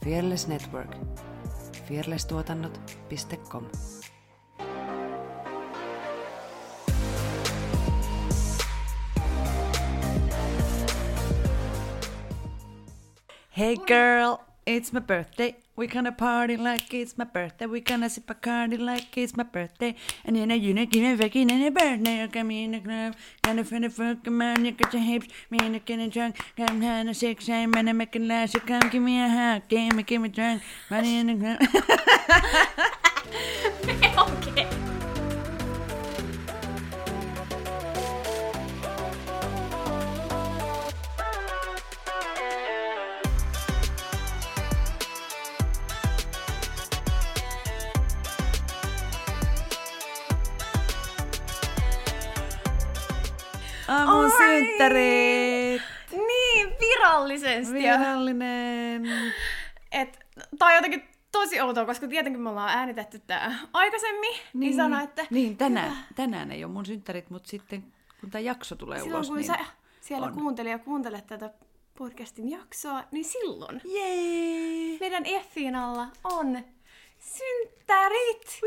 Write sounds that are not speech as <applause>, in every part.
Fearless Network. fearlesstuotannot.com Hey girl, it's my birthday. We're gonna party like it's my birthday. We're gonna sip a party like it's my birthday. And then you know, you know, fucking in a birthday. Come in the club, gonna find a fucking man, you got your hips, me and getting drunk. Come down to six, I'm gonna make it last. You come give me a hug, give me, give me drunk. Money in the club. <laughs> <laughs> Okei. Oi! synttärit! Niin, virallisesti. Virallinen. et, on jotenkin tosi outoa, koska tietenkin me ollaan äänitetty tää aikaisemmin, niin, niin sano, että Niin, tänään, tänään ei ole mun synttärit, mutta sitten kun tämä jakso tulee silloin ulos, kun niin... sä siellä on. kuuntelija ja kuuntelet tätä podcastin jaksoa, niin silloin Jee! meidän Effiin alla on synttärit!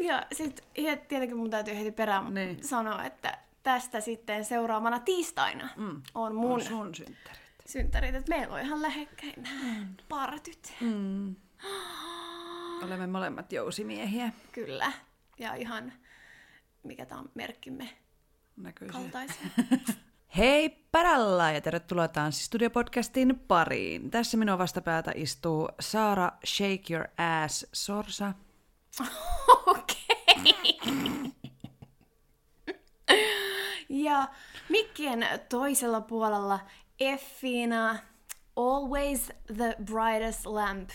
Ja sit ja tietenkin mun täytyy heti perään Niin. sanoa, että tästä sitten seuraavana tiistaina Mm. on mun On sun synttärit. synttärit. Et meillä on ihan lähekkäin nämä partyt. Mm. Olemme molemmat jousimiehiä Kyllä. Ja ihan, mikä tää on merkkimme näköisiä. kaltaisia. <laughs> Hei paralla ja tervetuloa Tanssistudio-podcastin pariin. Tässä minun vastapäätä istuu Saara Shake Your Ass Sorsa. <laughs> Okei. <laughs> ja mikkien toisella puolella Effiina, always the brightest lamp.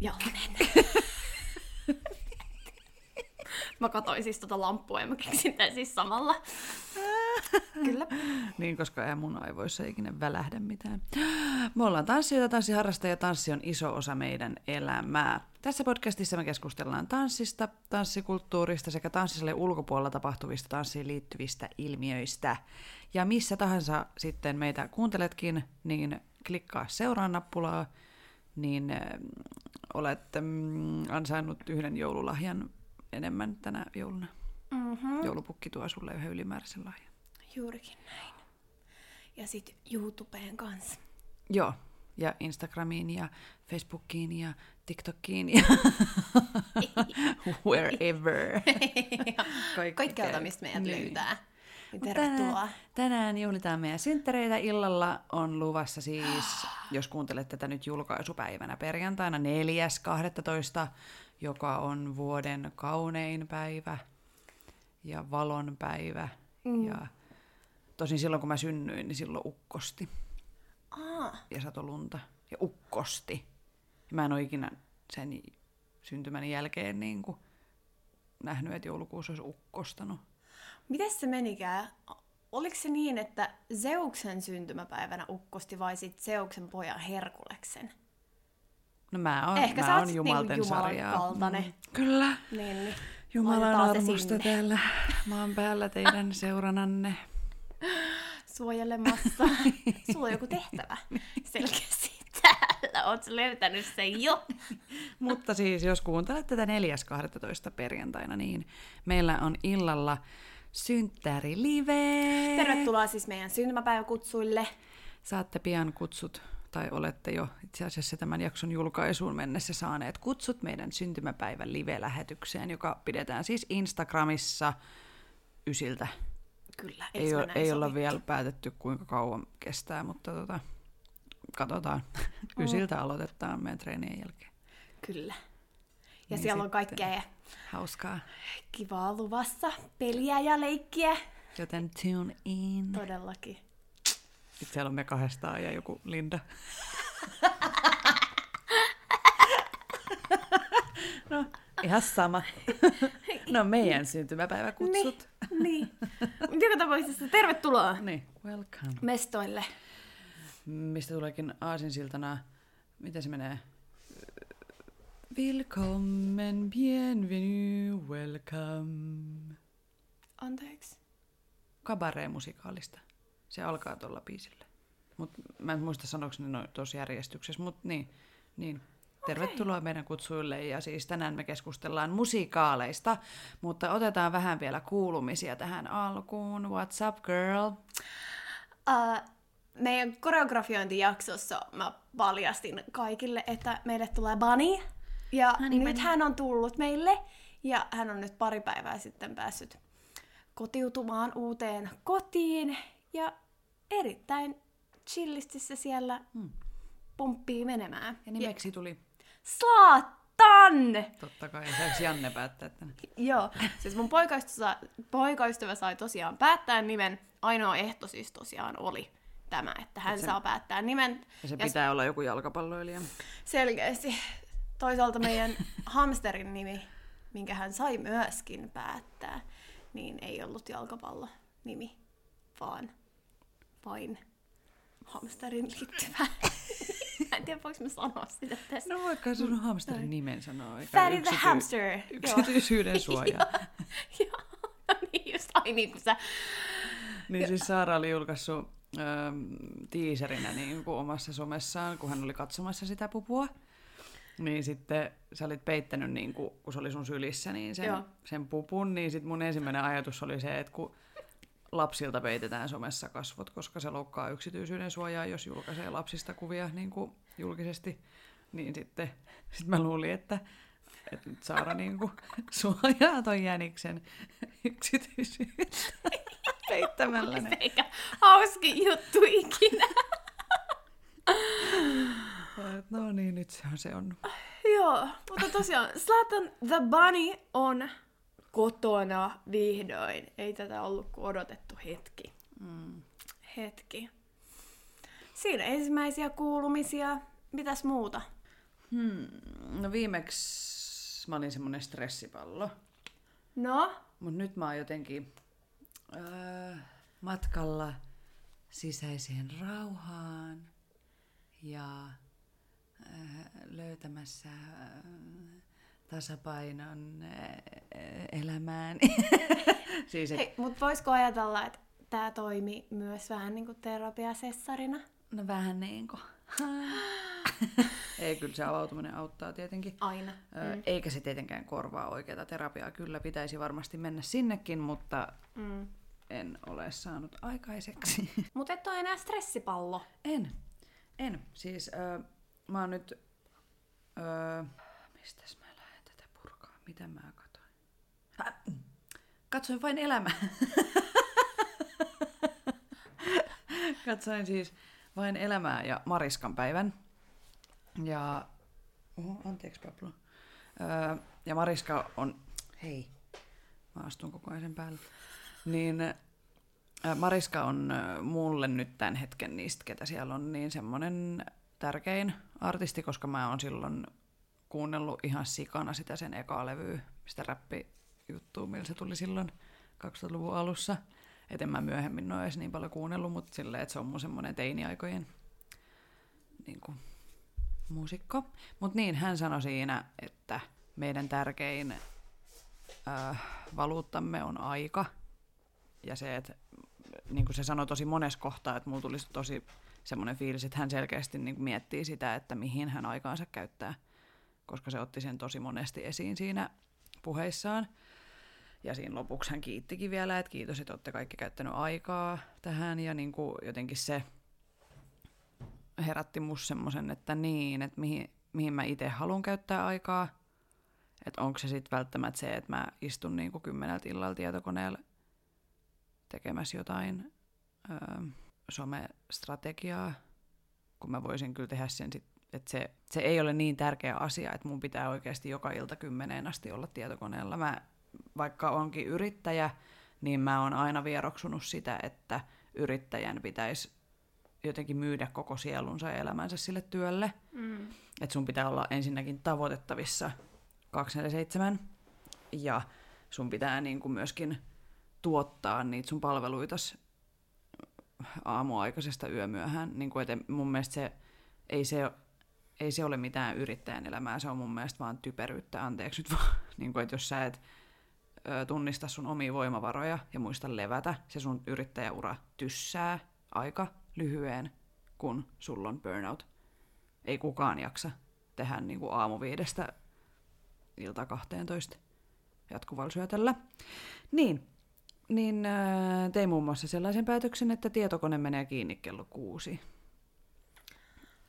Jalonen. <laughs> <laughs> mä katsoin siis tota lamppua ja mä keksin tän siis samalla. <laughs> Kyllä. Niin, koska ei mun aivoissa ikinä välähdä mitään. Me ollaan tanssijoita, tanssiharrastajia ja tanssi on iso osa meidän elämää. Tässä podcastissa me keskustellaan tanssista, tanssikulttuurista sekä tanssisalle ulkopuolella tapahtuvista tanssiin liittyvistä ilmiöistä. Ja missä tahansa sitten meitä kuunteletkin, niin klikkaa seuraa nappulaa, niin äh, olet mm, ansainnut yhden joululahjan enemmän tänä jouluna. Mm-hmm. Joulupukki tuo sulle yhden ylimääräisen lahjan. Juurikin näin. Ja sit YouTubeen kanssa. Joo, ja Instagramiin ja Facebookiin ja TikTokiin ja <laughs> wherever. Kaikki Kaikkialta, mistä meidät Niin. löytää. Niin tervetuloa. Tänään, tänään juhlitaan meidän synttäreitä. Illalla on luvassa siis, <gasps> jos kuuntelet tätä nyt julkaisupäivänä perjantaina 4.12., joka on vuoden kaunein päivä ja valon päivä. Mm. Ja tosin silloin kun mä synnyin, niin silloin ukkosti Aa, ja sato lunta ja ukkosti. Ja mä en ole ikinä sen syntymäni jälkeen niin kuin nähnyt, että joulukuussa olisi ukkostanut. miten se menikään? Oliko se niin, että Zeuksen syntymäpäivänä ukkosti vai sit Zeuksen pojan Herkuleksen? No mä oon, Ehkä mä oon sit Jumalten niinku Jumalan sarjaa. kaltainen. Kyllä. Niin, niin. Jumalan armosta täällä maan päällä teidän <laughs> seurananne. Suojelemassa. <laughs> Sulla on joku tehtävä selkeästi täällä. Oot löytänyt sen jo? <laughs> Mutta siis, jos kuuntelet tätä 4.12. perjantaina, niin meillä on illalla synttäri live. Tervetuloa siis meidän syntymäpäiväkutsuille. Saatte pian kutsut, tai olette jo itse asiassa tämän jakson julkaisuun mennessä saaneet kutsut meidän syntymäpäivän live-lähetykseen, joka pidetään siis Instagramissa ysiltä. Kyllä, Ei, eiks o, me näin ei olla vielä päätetty, kuinka kauan kestää, mutta tota, katsotaan. <laughs> Ysiltä aloitetaan meidän treenien jälkeen. Kyllä. Ja Niin siellä on kaikkea Hauskaa. kivaa luvassa. Peliä ja leikkiä. Joten tune in. Todellakin. Sitten siellä on me kahdestaan ja joku Linda. <laughs> no, ihan sama. <laughs> no, meidän syntymäpäiväkutsut. Niin. Mutta joka tapauksessa tervetuloa Niin, welcome. mestoille. Mistä tuleekin aasinsiltana, mitä se menee? Willkommen, bienvenue, welcome. Anteeksi. Kabaree-musikaalista. Se alkaa tuolla biisillä. Mut mä en muista sanoksi ne noin tuossa järjestyksessä, mutta niin. Niin. Tervetuloa meidän kutsuille ja siis tänään me keskustellaan musiikaaleista, mutta otetaan vähän vielä kuulumisia tähän alkuun. What's up girl? Uh, meidän koreografiointijaksossa mä paljastin kaikille, että meille tulee Bunny. Ja niin, nyt Bunny. hän on tullut meille ja hän on nyt pari päivää sitten päässyt kotiutumaan uuteen kotiin. Ja erittäin chillisti se siellä Hmm. pomppii menemään. Ja nimeksi tuli Slaatan! totta kai, saako Janne päättää tänne? Joo, siis mun poikaystävä, poikaystävä sai tosiaan päättää nimen. Ainoa ehto siis tosiaan oli tämä, että hän Et se- saa päättää nimen. Ja se Ja pitää olla joku jalkapalloilija. Selkeästi. Toisaalta meidän hamsterin nimi, minkä hän sai myöskin päättää, niin ei ollut jalkapallo-nimi, vaan vain hamsterin liittyvä. Mä <laughs> en tiedä, voiko mä sanoa sitä tässä. No vaikka sun hamsterin nimen eikä Fatty the hamster. Yksityisyyden <laughs> suoja. <laughs> Joo, no niin just ai niin kuin sä. Niin siis Saara oli julkaissut ähm, tiiserinä niin kuin omassa somessaan, kun hän oli katsomassa sitä pupua. Niin sitten sä olit peittänyt, niin kuin, kun se oli sun sylissä, niin sen, Joo. sen pupun. Niin sitten mun ensimmäinen ajatus oli se, että kun lapsilta peitetään somessa kasvot, koska se loukkaa yksityisyyden suojaa, jos julkaisee lapsista kuvia niin kuin julkisesti. Niin sitten sit mä luulin, että, että nyt Saara niin kuin, suojaa ton jäniksen yksityisyyttä peittämällä ne. Eikä hauskin juttu ikinä. No niin, nyt se on se on. Joo, mutta tosiaan Slatan the Bunny on kotona vihdoin. Ei tätä ollut kuin odotettu hetki. Mm. Hetki. Siinä ensimmäisiä kuulumisia. Mitäs muuta? Hmm. No viimeksi mä olin semmonen stressipallo. No, Mut nyt mä oon jotenkin öö, matkalla sisäiseen rauhaan ja öö, löytämässä öö, tasapainon öö, elämään. <laughs> siis et, hei, mutta voisiko ajatella, että tämä toimi myös vähän niin kuin terapiasessarina? no vähän niin kuin. Ei, kyllä se avautuminen auttaa tietenkin. Aina. Ö, Eikä se tietenkään korvaa oikeaa terapiaa. Kyllä pitäisi varmasti mennä sinnekin, mutta Mm. en ole saanut aikaiseksi. <laughs> Mutta et ole enää stressipallo. en. En. Siis ö, mä oon nyt... Ö, mistäs mä? Mitä mä katoin? Häh, Katsoin vain elämää. Katsoin siis vain elämää ja Mariskan päivän. Ja... Oho, anteeksi Pablo. Öö, ja Mariska on... Hei, mä astun koko ajan sen päälle. Niin Mariska on mulle nyt tämän hetken niistä, ketä siellä on, niin semmoinen tärkein artisti, koska mä oon silloin kuunnellut ihan sikana sitä sen ekaa levyä, sitä räppijuttua, millä se tuli silloin 2000-luvun alussa. Et en mä myöhemmin ole edes niin paljon kuunnellut, mutta silleen, että se on mun semmoinen teiniaikojen niin kuin, muusikko. Mutta niin, hän sanoi siinä, että meidän tärkein äh, valuuttamme on aika. Ja se, että niin kuin se sanoi tosi monessa kohtaa, että mulla tuli tosi semmoinen fiilis, että hän selkeästi niin kuin miettii sitä, että mihin hän aikaansa käyttää, koska se otti sen tosi monesti esiin siinä puheissaan. Ja siinä lopuksi hän kiittikin vielä, että kiitos, että olette kaikki käyttänyt aikaa tähän. Ja niin kuin jotenkin se herätti musta semmoisen, että niin, että mihin, mihin mä itse haluan käyttää aikaa. Että onko se sitten välttämättä se, että mä istun niin kymmeneltä illalla tietokoneella tekemässä jotain öö, somestrategiaa, kun mä voisin kyllä tehdä sen sit, että se, se ei ole niin tärkeä asia, että mun pitää oikeasti joka ilta kymmeneen asti olla tietokoneella. Mä, vaikka onkin yrittäjä, niin mä oon aina vieroksunut sitä, että yrittäjän pitäisi jotenkin myydä koko sielunsa ja elämänsä sille työlle. Mm. Että sun pitää olla ensinnäkin tavoitettavissa 247 ja sun pitää niin kuin myöskin tuottaa niitä sun palveluita aamuaikaisesta yömyöhään. Niin kuin, että mun mielestä se ei, se ei se ole mitään yrittäjän elämää, se on mun mielestä vaan typeryyttä, anteeksi nyt vaan. <laughs> Niin kuin, että jos sä et ö, tunnista sun omia voimavaroja ja muista levätä, se sun yrittäjäura tyssää aika lyhyen, kun sulla on burnout. Ei kukaan jaksa tehdään niin kuin aamuviidestä ilta 12 jatkuvalla syötöllä. Niin, niin äh, tein muun muassa sellaisen päätöksen, että tietokone menee kiinni kello kuusi.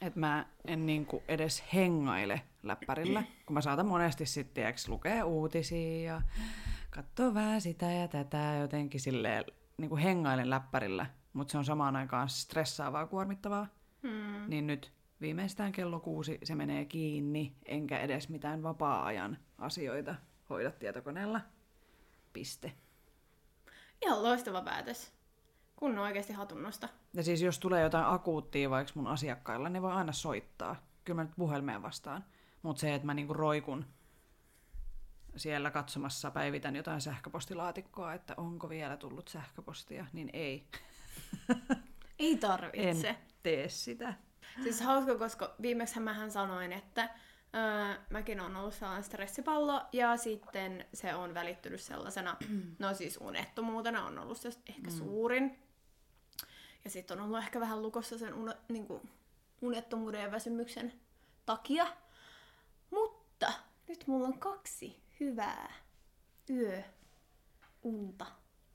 Että mä en niinku edes hengaile läppärillä, kun mä saatan monesti sitten lukea uutisia ja katsoa vähän sitä ja tätä jotenkin silleen niinku hengailen läppärillä, mutta se on samaan aikaan stressaavaa, kuormittavaa. Hmm. Niin nyt viimeistään kello kuusi se menee kiinni, enkä edes mitään vapaa-ajan asioita hoida tietokoneella. Piste. Ihan loistava päätös. Kun oikeasti hatunnosta. Ja siis jos tulee jotain akuuttia vaikka mun asiakkailla, niin voi aina soittaa. Kyllä mä nyt puhelimeen vastaan. Mutta se, että mä niinku roikun siellä katsomassa, päivitän jotain sähköpostilaatikkoa, että onko vielä tullut sähköpostia, niin ei. <laughs> Ei tarvitse. En tee sitä. Siis hauska, koska viimeksi mähän sanoin, että öö, mäkin on ollut sellainen stressipallo, ja sitten se on välittynyt sellaisena, <clears throat> no siis unettomuutena on ollut se ehkä mm. suurin. Ja sitten on ollut ehkä vähän lukossa sen un, niin kuin, unettomuuden ja väsymyksen takia. Mutta nyt mulla on kaksi hyvää yöunta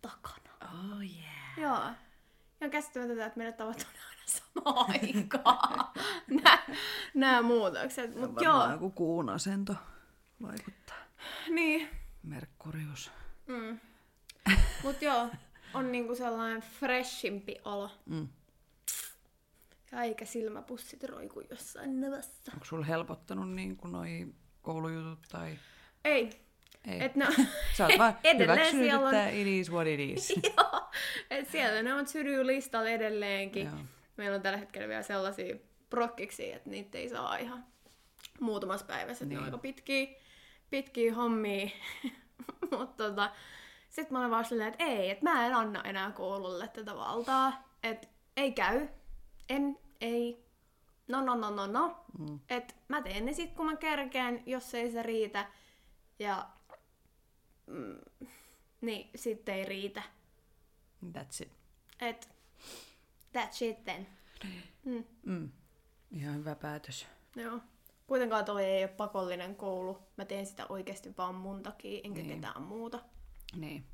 takana. Oh yeah. Joo. Ja käsittämätöntä, että meidät tavataan <laughs> aina samaan aikaan. <laughs> nämä, nämä muutokset. Mut joo. joku kuun asento vaikuttaa. Niin. Merkurius. Mm. Mut joo, on niinku sellainen freshimpi olo. Mm. Ja eikä silmäpussit roiku jossain navassa. Onko sulla helpottanut niin kuin noi koulujutut tai... Ei. Ei. Et no, <laughs> Sä oot vaan <laughs> edelleen siellä on- että it is what it is. <laughs> Joo, et siellä ne on syrjylistalla edelleenkin. Joo. Meillä on tällä hetkellä vielä sellaisia prokkiksi, että niitä ei saa ihan muutamassa päivässä, että ne on Niin. aika pitkiä, pitkiä hommia. Mutta tota, sitten mä olen vaan silleen, että ei, että mä en anna enää koululle tätä valtaa. Että ei käy. En, ei. No, no, no, no, no. Mm. Et mä teen ne sit, kun mä kerkeen, jos ei se riitä. Ja mm, niin sitten ei riitä. That's it. Et that's it then. Mm, Mm. Ihan hyvä päätös. joo. Kuitenkaan toi ei ole pakollinen koulu. Mä teen sitä oikeasti vaan mun takia, enkä niin. ketään muuta. Niin.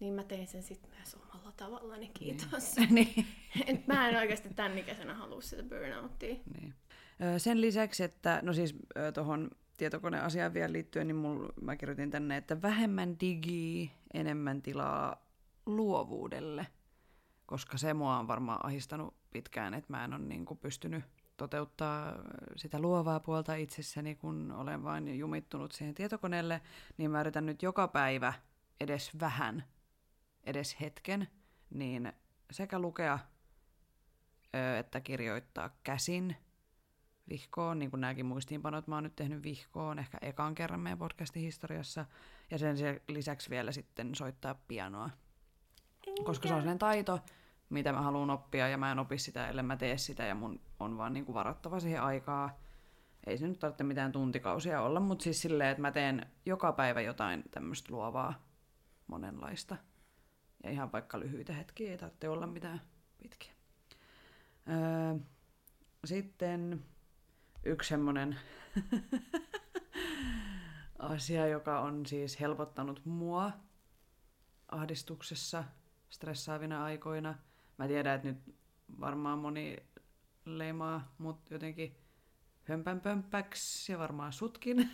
Niin mä tein sen sitten myös omalla tavallani, kiitos. <laughs> niin. Et mä en oikeasti tän ikäisenä halua sitä burnouttia. Niin. Sen lisäksi, että no siis tuohon tietokoneasiaan vielä liittyen, niin mul, mä kirjoitin tänne, että vähemmän digiä, enemmän tilaa luovuudelle, koska se mua on varmaan ahistanut pitkään, että mä en ole niin kuin pystynyt toteuttaa sitä luovaa puolta itsessäni, kun olen vain jumittunut siihen tietokoneelle, niin mä yritän nyt joka päivä edes vähän, edes hetken, niin sekä lukea että kirjoittaa käsin vihkoon, niin kuin nämäkin muistiinpanot mä oon nyt tehnyt vihkoon ehkä ekan kerran meidän podcastin historiassa, ja sen se- lisäksi vielä sitten soittaa pianoa. Koska se on sellainen taito, mitä mä haluan oppia, ja mä en opi sitä, ellei mä tee sitä, ja mun on vaan niin kuin varattava siihen aikaa. Ei se nyt tarvitse mitään tuntikausia olla, mutta siis silleen, että mä teen joka päivä jotain tämmöistä luovaa monenlaista. Ja ihan vaikka lyhyitä hetkiä, ei tarvitse olla mitään pitkiä. Öö, sitten yksi semmoinen <laughs> asia, joka on siis helpottanut mua ahdistuksessa stressaavina aikoina. Mä tiedän, että nyt varmaan moni leimaa mut jotenkin hömpänpömppäksi ja varmaan sutkin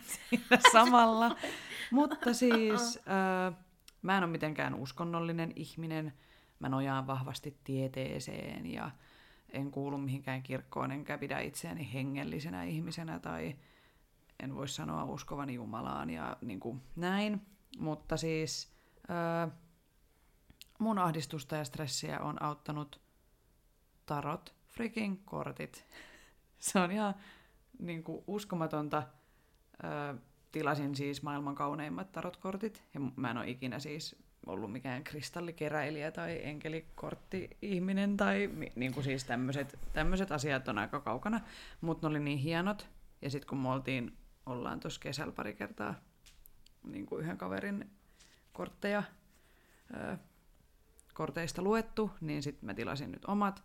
<laughs> samalla. Mutta siis äh, mä en ole mitenkään uskonnollinen ihminen. Mä nojaan vahvasti tieteeseen ja en kuulu mihinkään kirkkoon, enkä pidä itseäni hengellisenä ihmisenä tai en voi sanoa uskovani Jumalaan ja niin kuin näin. Mutta siis äh, mun ahdistusta ja stressiä on auttanut tarot freaking kortit. <laughs> Se on ihan niin kuin uskomatonta. Ö, tilasin siis maailman kauneimmat tarotkortit. Ja mä en ole ikinä siis ollut mikään kristallikeräilijä tai enkelikortti-ihminen tai niin kuin siis tämmöiset, asiat on aika kaukana. Mutta ne oli niin hienot. Ja sitten kun me oltiin, ollaan tuossa kesällä pari kertaa niin kuin yhden kaverin kortteja ö, korteista luettu, niin sitten mä tilasin nyt omat.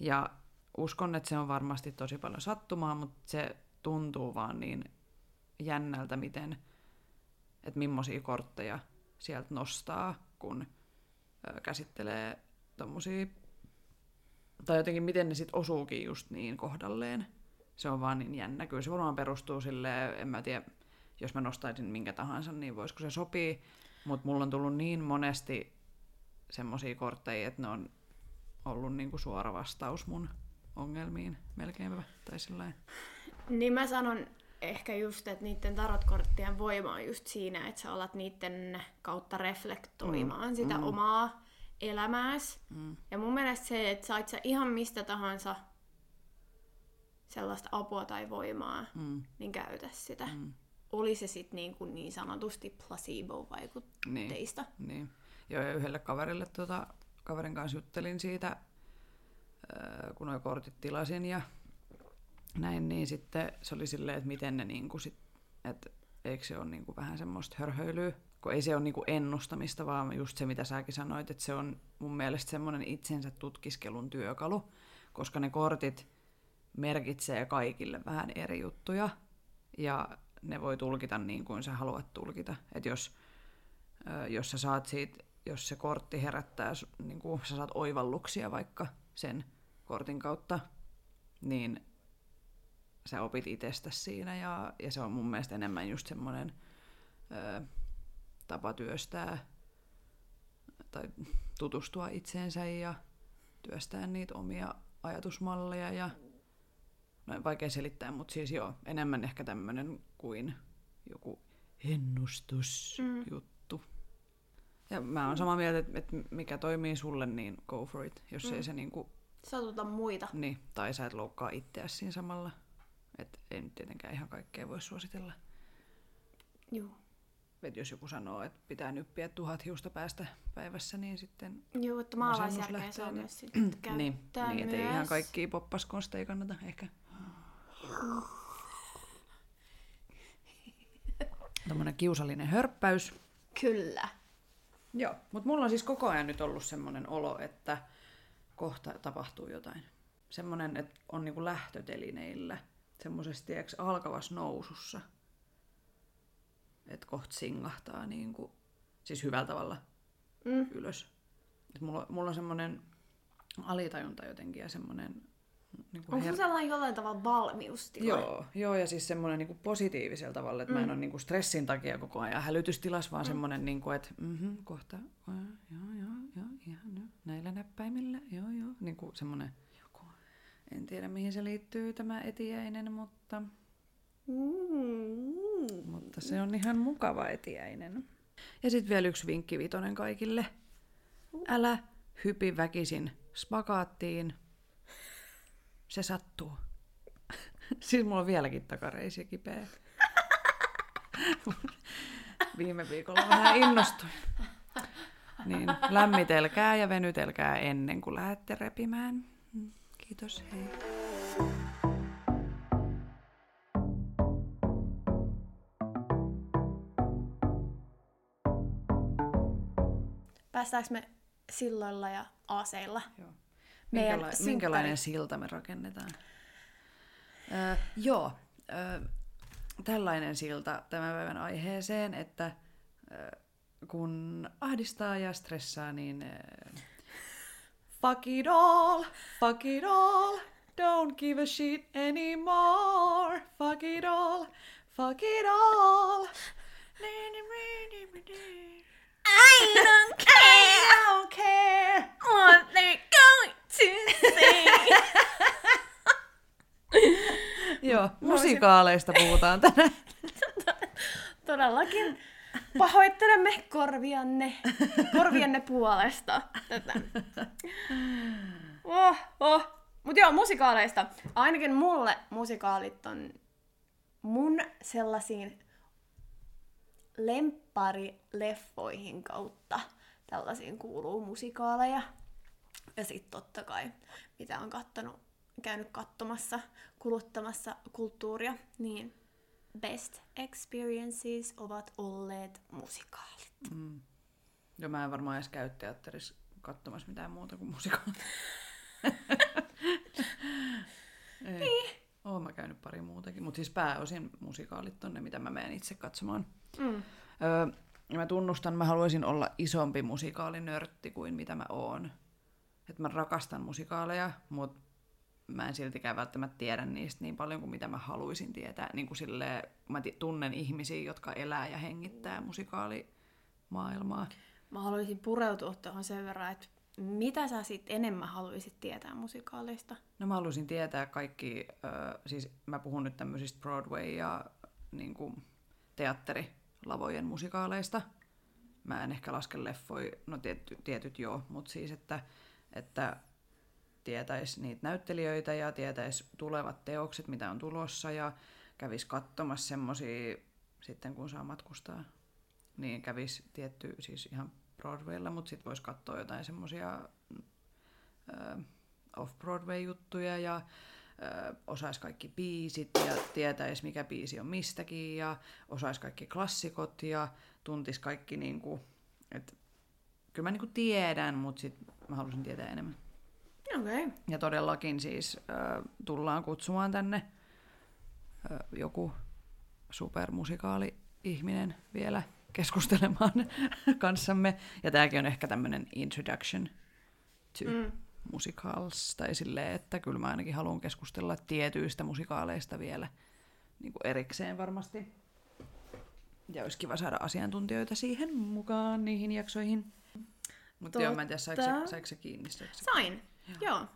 Ja uskon, että se on varmasti tosi paljon sattumaa, mutta se tuntuu vaan niin jännältä, miten, että millaisia kortteja sieltä nostaa, kun käsittelee tommosia, tai jotenkin miten ne sitten osuukin just niin kohdalleen. Se on vaan niin jännä. Kyllä se varmaan perustuu silleen, en mä tiedä, jos mä nostaisin minkä tahansa, niin voisiko se sopii. Mutta mulla on tullut niin monesti semmoisia kortteja, että ne on ollut niinku suora vastaus mun ongelmiin melkeinpä. Tai sillain. Niin mä sanon ehkä just, että niiden tarotkorttien voima on just siinä, että sä alat niiden kautta reflektoimaan mm. sitä mm. omaa elämääs. Mm. Ja mun mielestä se, että sait sä ihan mistä tahansa sellaista apua tai voimaa, mm. niin käytä sitä. Mm. Oli se sitten niin, kuin niin sanotusti placebo-vaikutteista. Niin, niin. Ja yhdelle kaverille, tota, kaverin kanssa juttelin siitä, kun nuo kortit tilasin ja näin, niin sitten se oli silleen, että miten ne niinku sit, että eikö se ole niinku vähän semmoista hörhöilyä, kun ei se ole niinku ennustamista, vaan just se, mitä säkin sanoit, että se on mun mielestä semmoinen itsensä tutkiskelun työkalu, koska ne kortit merkitsee kaikille vähän eri juttuja, ja ne voi tulkita niin kuin sä haluat tulkita. Että jos, jos sä saat siitä, jos se kortti herättää, niin kuin sä saat oivalluksia vaikka sen kortin kautta, niin sä opit itsestä siinä ja, ja se on mun mielestä enemmän just semmoinen ö, tapa työstää tai tutustua itseensä ja työstää niitä omia ajatusmalleja ja no vaikea selittää, mutta siis joo, enemmän ehkä tämmöinen kuin joku ennustusjuttu. Mm. Ja mä oon samaa mieltä, että, että mikä toimii sulle, niin go for it, jos mm. ei se niinku... Satuta muita. Niin, tai sä et loukkaa itseäsi siinä samalla. Että ei nyt tietenkään ihan kaikkea voi suositella. Joo. Et jos joku sanoo, että pitää nyppiä tuhat hiusta päästä päivässä, niin sitten Joo, että maalaisjärkeä saa myös sitten <clears throat> käyttää niin, niin myös. ei ihan kaikki poppaskonsteja kannata ehkä. <laughs> Tuommoinen kiusallinen hörppäys. Kyllä. Joo, mutta mulla on siis koko ajan nyt ollut semmoinen olo, että kohta tapahtuu jotain. Semmoinen, että on niinku lähtötelineillä semmoisesti alkavassa nousussa. Että kohta singahtaa niinku, siis hyvällä tavalla mm. ylös. Et mulla, mulla on semmoinen alitajunta jotenkin ja semmoinen... Niin Onko her... sellainen jollain tavalla valmiustila? Joo, joo, ja siis semmoinen niin positiivisella tavalla, että mm. mä en mm. ole niin kuin stressin takia koko ajan hälytystilas, vaan mm. semmoinen, niin kuin, että mm-hmm, kohta, joo, joo, joo, joo, ihan no, näillä näppäimillä, joo, joo, niin kuin semmoinen en tiedä, mihin se liittyy tämä etiäinen, mutta, mm. mutta se on ihan mukava etiäinen. Ja sitten vielä yksi vinkki vitonen kaikille. Älä hypi väkisin spagaattiin. Se sattuu. <laughs> siis mulla on vieläkin takareisi kipeä. <laughs> Viime viikolla vähän innostuin. Niin, lämmitelkää ja venytelkää ennen kuin lähdette repimään. Kiitos, hei. Päästäänkö me silloilla ja aaseilla? Joo. Minkäla- minkälainen silta me rakennetaan? Öö, joo, öö, tällainen silta tämän päivän aiheeseen, että öö, kun ahdistaa ja stressaa, niin öö, Fuck it all, fuck it all, don't give a shit anymore. Fuck it all, fuck it all. I don't care. <laughs> I don't care what they're going. Joo, musikaaleista puhutaan tänään. <laughs> Todellakin Pahoittelemme korvianne, korvianne puolesta tätä. Oh, oh. Mut joo, musikaaleista. Ainakin mulle musikaalit on mun sellaisiin lempparileffoihin kautta. Tällaisiin kuuluu musikaaleja. Ja sitten totta kai, mitä on kattonut, käynyt katsomassa, kuluttamassa kulttuuria, niin best experiences ovat olleet musikaalit. Mm. Joo, mä en varmaan edes käy teatterissa katsomassa mitään muuta kuin musikaalit. <laughs> Ei. Niin. Oon mä käynyt pari muutakin, mutta siis pääosin musikaalit on ne, mitä mä menen itse katsomaan. Mm. Öö, ja mä tunnustan, mä haluaisin olla isompi musikaalinörtti kuin mitä mä oon. Et mä rakastan musikaaleja, mutta mä en siltikään välttämättä tiedä niistä niin paljon kuin mitä mä haluaisin tietää. Niin kuin silleen, mä tunnen ihmisiä, jotka elää ja hengittää musikaalimaailmaa. Mä haluaisin pureutua tuohon sen verran, että mitä sä sitten enemmän haluaisit tietää musikaalista? No mä haluaisin tietää kaikki, äh, siis mä puhun nyt tämmöisistä Broadway- ja niin kuin, teatterilavojen musikaaleista. Mä en ehkä laske leffoi, no tiety, tietyt joo, mutta siis että, että tietäisi niitä näyttelijöitä ja tietäisi tulevat teokset, mitä on tulossa ja kävisi katsomassa semmosia sitten kun saa matkustaa. Niin kävisi tietty, siis ihan Broadwaylla, mutta sitten voisi katsoa jotain semmoisia off-Broadway-juttuja ja osaisi kaikki biisit ja tietäisi mikä biisi on mistäkin ja osaisi kaikki klassikot ja tuntisi kaikki niinku, että kyllä mä niinku tiedän, mutta sitten mä halusin tietää enemmän. Okay. Ja todellakin siis äh, tullaan kutsumaan tänne äh, joku supermusikaali-ihminen vielä keskustelemaan <laughs> kanssamme. Ja tämäkin on ehkä tämmöinen introduction to mm. musicals, tai silleen, että kyllä mä ainakin haluan keskustella tietyistä musikaaleista vielä niin kuin erikseen varmasti. Ja olisi kiva saada asiantuntijoita siihen mukaan niihin jaksoihin. Mutta joo, mä en tiedä, saiko se, saiko se kiinni? Saiko se... Sain, joo. joo.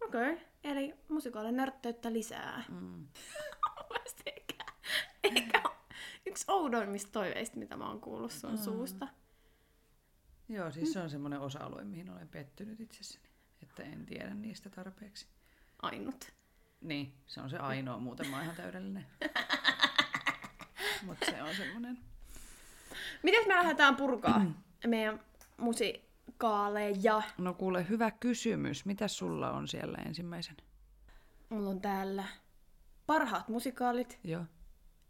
Okei, okay. eli musikaalin nörtteyttä lisää. Mm. <laughs> eikä, eikä yksi oudoimmista toiveista, mitä mä oon kuullut sun mm. suusta. Joo, siis se on semmoinen osa-alue, mihin olen pettynyt itsessäni, että en tiedä niistä tarpeeksi. Ainut. Niin, se on se ainoa, muuten mä oon ihan täydellinen. <laughs> Mutta se on semmoinen. Miten me lähdetään purkaa <clears throat> meidän musikaaleja? No kuule, hyvä kysymys. Mitä sulla on siellä ensimmäisen? Mulla on täällä parhaat musikaalit. Joo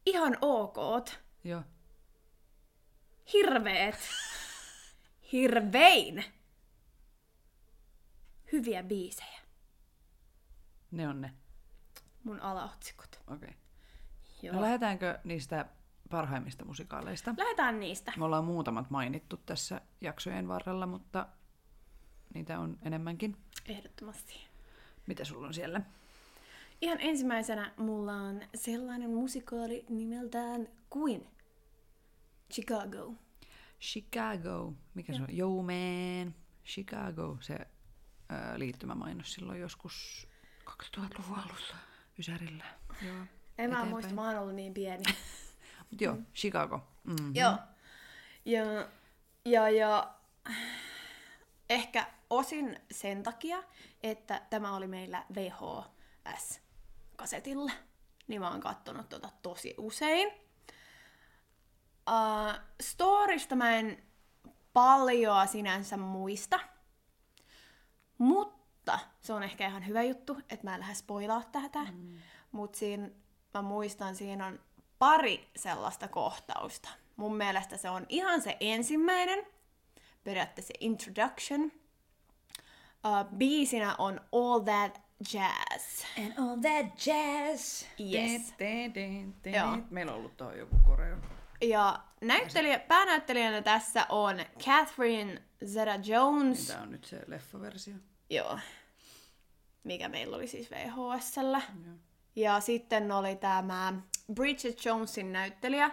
ihan okoot. Joo. Hirveet. Hirvein. Hyviä biisejä. Ne on ne. Mun alaotsikot. Okei. Okay. Joo. No lähdetäänkö niistä parhaimmista musikaaleista? Lähdetään niistä. Me ollaan muutamat mainittu tässä jaksojen varrella, mutta niitä on enemmänkin. Ehdottomasti. Mitä sulla on siellä? Ihan ensimmäisenä mulla on sellainen musikaali nimeltään Queen. Chicago. Chicago. Mikä ja. se on? Yo man. Chicago. Se ää, liittymämainos silloin joskus 2000-luvun alussa Ysärillä. Joo. En mä muista, mä oon ollut niin pieni. <laughs> Mut joo, mm. Chicago. Mm-hmm. Joo. Ja, ja, ja ehkä osin sen takia, että tämä oli meillä VHS kasetilla, niin mä oon kattonut tota tosi usein. Uh, storista mä en paljoa sinänsä muista, mutta se on ehkä ihan hyvä juttu, että mä en lähde spoilaa tätä. Mm. Mutta siinä mä muistan, siinä on pari sellaista kohtausta. Mun mielestä se on ihan se ensimmäinen, periaatteessa introduction. Uh, biisinä on All That jazz. And all that jazz. Yes. Te, te, te, Joo. Meillä on ollut tuo joku koreo. Ja näyttelijä, päänäyttelijänä tässä on Catherine Zeta-Jones. Tämä on nyt se leffaversio. Joo. Mikä meillä oli siis VHSllä. Joo. Ja sitten oli tämä Bridget Jonesin näyttelijä.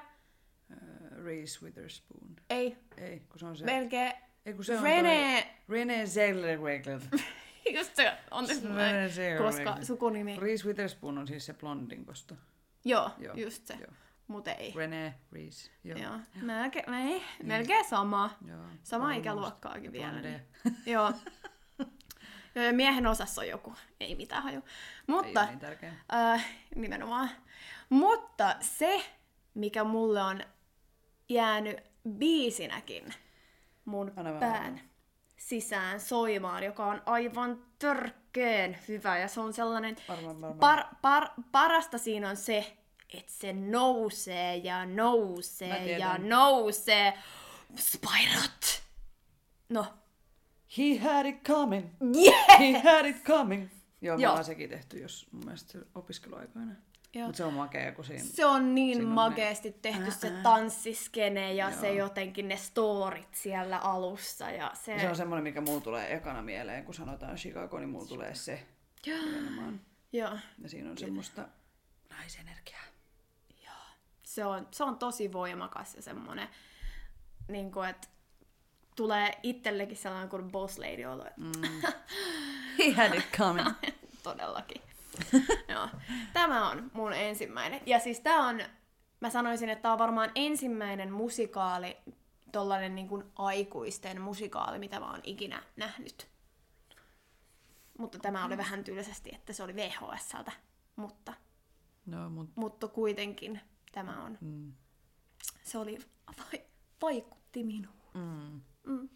Uh, Reese Witherspoon. Ei. Ei, kun se on se... Melkein. Ei, kun se on René... Toi... René Zellweger. <laughs> Just se on se, koska sukunimi... Reese Witherspoon on siis se blondinkosta. Joo, Joo, just se. Joo. Mut ei. René Reese. Joo. Joo. Melkein, me, melkein sama. Joo. Sama ikäluokkaakin vielä. Niin. Joo. <laughs> Ja miehen osassa on joku. Ei mitään haju. Mutta, ei niin tärkeä. Äh, nimenomaan. Mutta se, mikä mulle on jäänyt biisinäkin mun Anna pään sisään soimaan, joka on aivan törkeen hyvä. Ja se on sellainen... Varmaan, varmaan. Par, par, parasta siinä on se, että se nousee ja nousee ja nousee. Spirot! No, He had it coming. Yeah! He had it coming. Joo, me Joo. ollaan sekin tehty, jos mun mielestä se opiskeluaikoina. Joo. Mutta se on makea, kun siinä... Se on niin Siinä on makeasti tehty se tanssiskene ja se Joo. jotenkin ne storit siellä alussa. Ja se, se on semmoinen, mikä mulla tulee ekana mieleen, kun sanotaan Chicago, niin mulla tulee se nimenomaan. Joo, Ja siinä on semmoista naisenergiaa. se on, se on tosi voimakas ja semmoinen, niin kuin, että tulee itsellekin sellainen kuin boss lady olo. Mm. <laughs> He had it coming. <laughs> Todellakin. <laughs> Joo. Tämä on mun ensimmäinen. Ja siis tää on, mä sanoisin, että tää on varmaan ensimmäinen musikaali, tollanen niin kuin aikuisten musikaali, mitä mä oon ikinä nähnyt. Mutta tämä oli vähän tylsästi, että se oli VHSltä. Mutta, No, mut... mutta kuitenkin tämä on, Mm. se oli, vai, vaikutti minuun. Mm. Mm.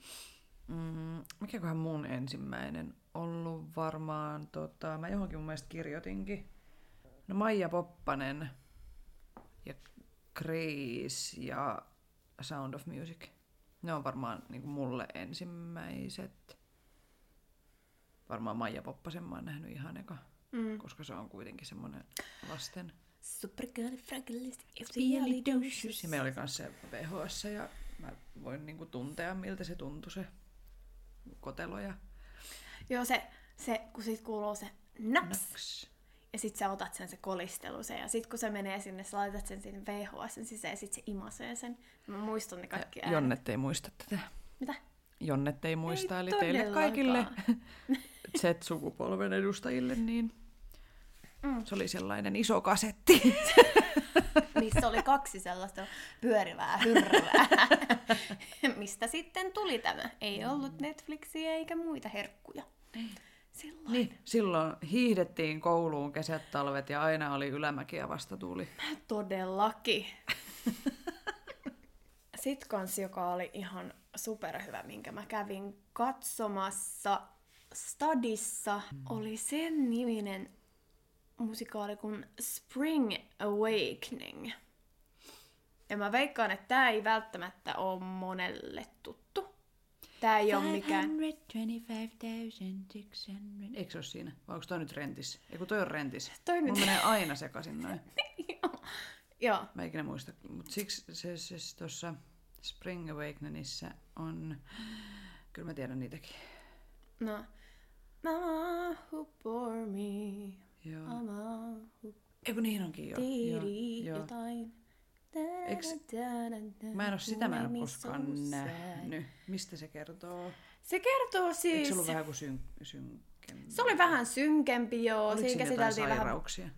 Mm, mikäköhän mun ensimmäinen ollut varmaan, tota, mä johonkin mun mielestä kirjoitinkin. No Maija Poppanen ja Grace ja Sound of Music. Ne on varmaan niin kuin mulle ensimmäiset. Varmaan Maija Poppasen mä oon nähnyt ihan eka, Mm. koska se on kuitenkin semmoinen lasten. Supercalifragilisticexpialidocious. Ja meillä oli kanssa se VHS ja mä voin niin kuin tuntea, miltä se tuntui se kotelo ja Joo, se, se, kun sit kuuluu se naps, naks. ja sit sä otat sen se kolistelu se, ja sit kun se menee sinne, sä laitat sen sinne VHS sisään, ja sit se imasee sen. Mä muistan ne kaikki äänet. Jonnet ei muista tätä. Mitä? Jonnet ei muista, Ei eli teille kaikille <laughs> Z-sukupolven edustajille, niin Mm. se oli sellainen iso kasetti. <laughs> Missä oli kaksi sellaista pyörivää hyrrää. Mistä sitten tuli tämä? Ei ollut Netflixiä eikä muita herkkuja. Silloin. niin, silloin hiihdettiin kouluun kesät, talvet ja aina oli ylämäki ja vastatuuli. Todellakin. Sitten kans, joka oli ihan superhyvä, minkä mä kävin katsomassa Stadissa, oli sen niminen musikaali kuin Spring Awakening. Ja mä veikkaan, että tää ei välttämättä ole monelle tuttu. Tää ei ole mikään... 525,600. Eikö se ole siinä? Vai onko toi nyt rentis? Ei kun toi on rentis. Toi nyt- Mulla menee aina sekaisin noin. <laughs> Joo. Mä en ikinä muista. Mutta siksi se, se, se tuossa Spring Awakeningissa on... Kyllä mä tiedän niitäkin. No. Mama who bore me. Joo. Mama who Eikö niin onkin jo? Tiiri joo. jotain. Eiks- Mä en oo sitä mä en oo koskaan nähnyt. Mistä se kertoo? Se kertoo Eikö siis... se ollut vähän kuin syn, synkempi? Se oli vähän synkempi, joo. Oliko Siinä jotain käsiteltiin vähän... sairauksia?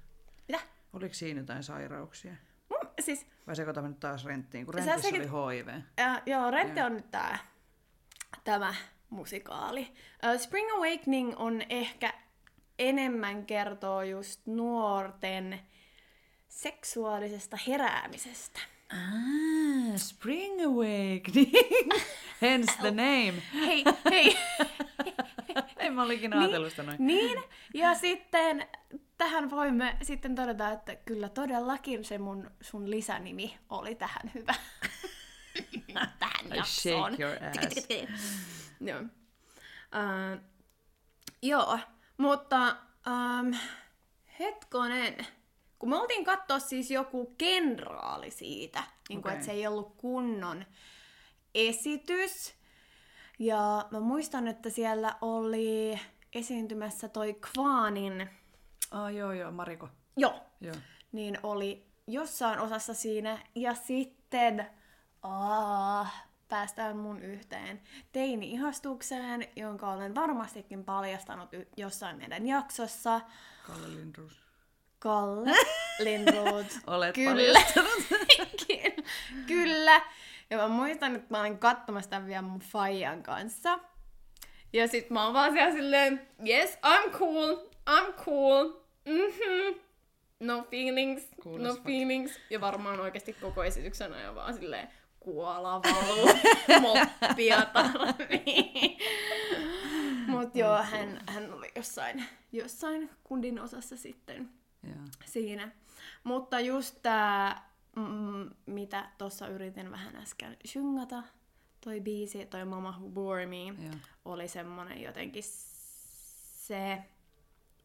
Mitä? Oliko siinä jotain sairauksia? Mun, siis, Vai sekoitamme nyt taas renttiin, kun Sä rentissä sekit- oli HIV. äh, joo, Rente Joo. on nyt tää, tämä musikaali. Uh, Spring Awakening on ehkä enemmän kertoo just nuorten seksuaalisesta heräämisestä. Ah, Spring Awakening. <laughs> Hence the name. Hei, hei! <laughs> En mä olikin ajatellut sitä noin. Niin, ja sitten tähän voimme sitten todeta, että kyllä todellakin se mun, sun lisänimi oli tähän hyvä. <laughs> tähän I jaksoon. shake your ass. Joo. Uh, joo, mutta um, hetkonen. Kun me oltiin katsoa siis joku kenraali siitä, niin kuin, Okei. että se ei ollut kunnon esitys. Ja mä muistan, että siellä oli esiintymässä toi Kvaanin, Ah, joo, joo, Mariko. joo, Joo. niin oli jossain osassa siinä. Ja sitten ah, päästään mun yhteen teini-ihastukseen, jonka olen varmastikin paljastanut y- jossain meidän jaksossa. Kalle Lindrus. Kalle <laughs> Lindroth. Olet <laughs> Kyllä. Kyllä. Ja mä muistan, että mä olin katsomassa tämän vielä mun faijan kanssa. Ja sit mä oon vaan siellä silleen, yes, I'm cool, I'm cool, mhm, no feelings, Cool no feelings. Ja varmaan oikeasti koko esityksen ajan vaan silleen, kuola valuu, <laughs> moppia tarvii. Mut joo, hän, hän oli jossain, jossain kundin osassa sitten Joo. siinä. Mutta just tää, mm, mitä tuossa yritin vähän äsken syngata, toi biisi, toi Mama Who Bore Me, Joo. oli semmonen jotenkin, se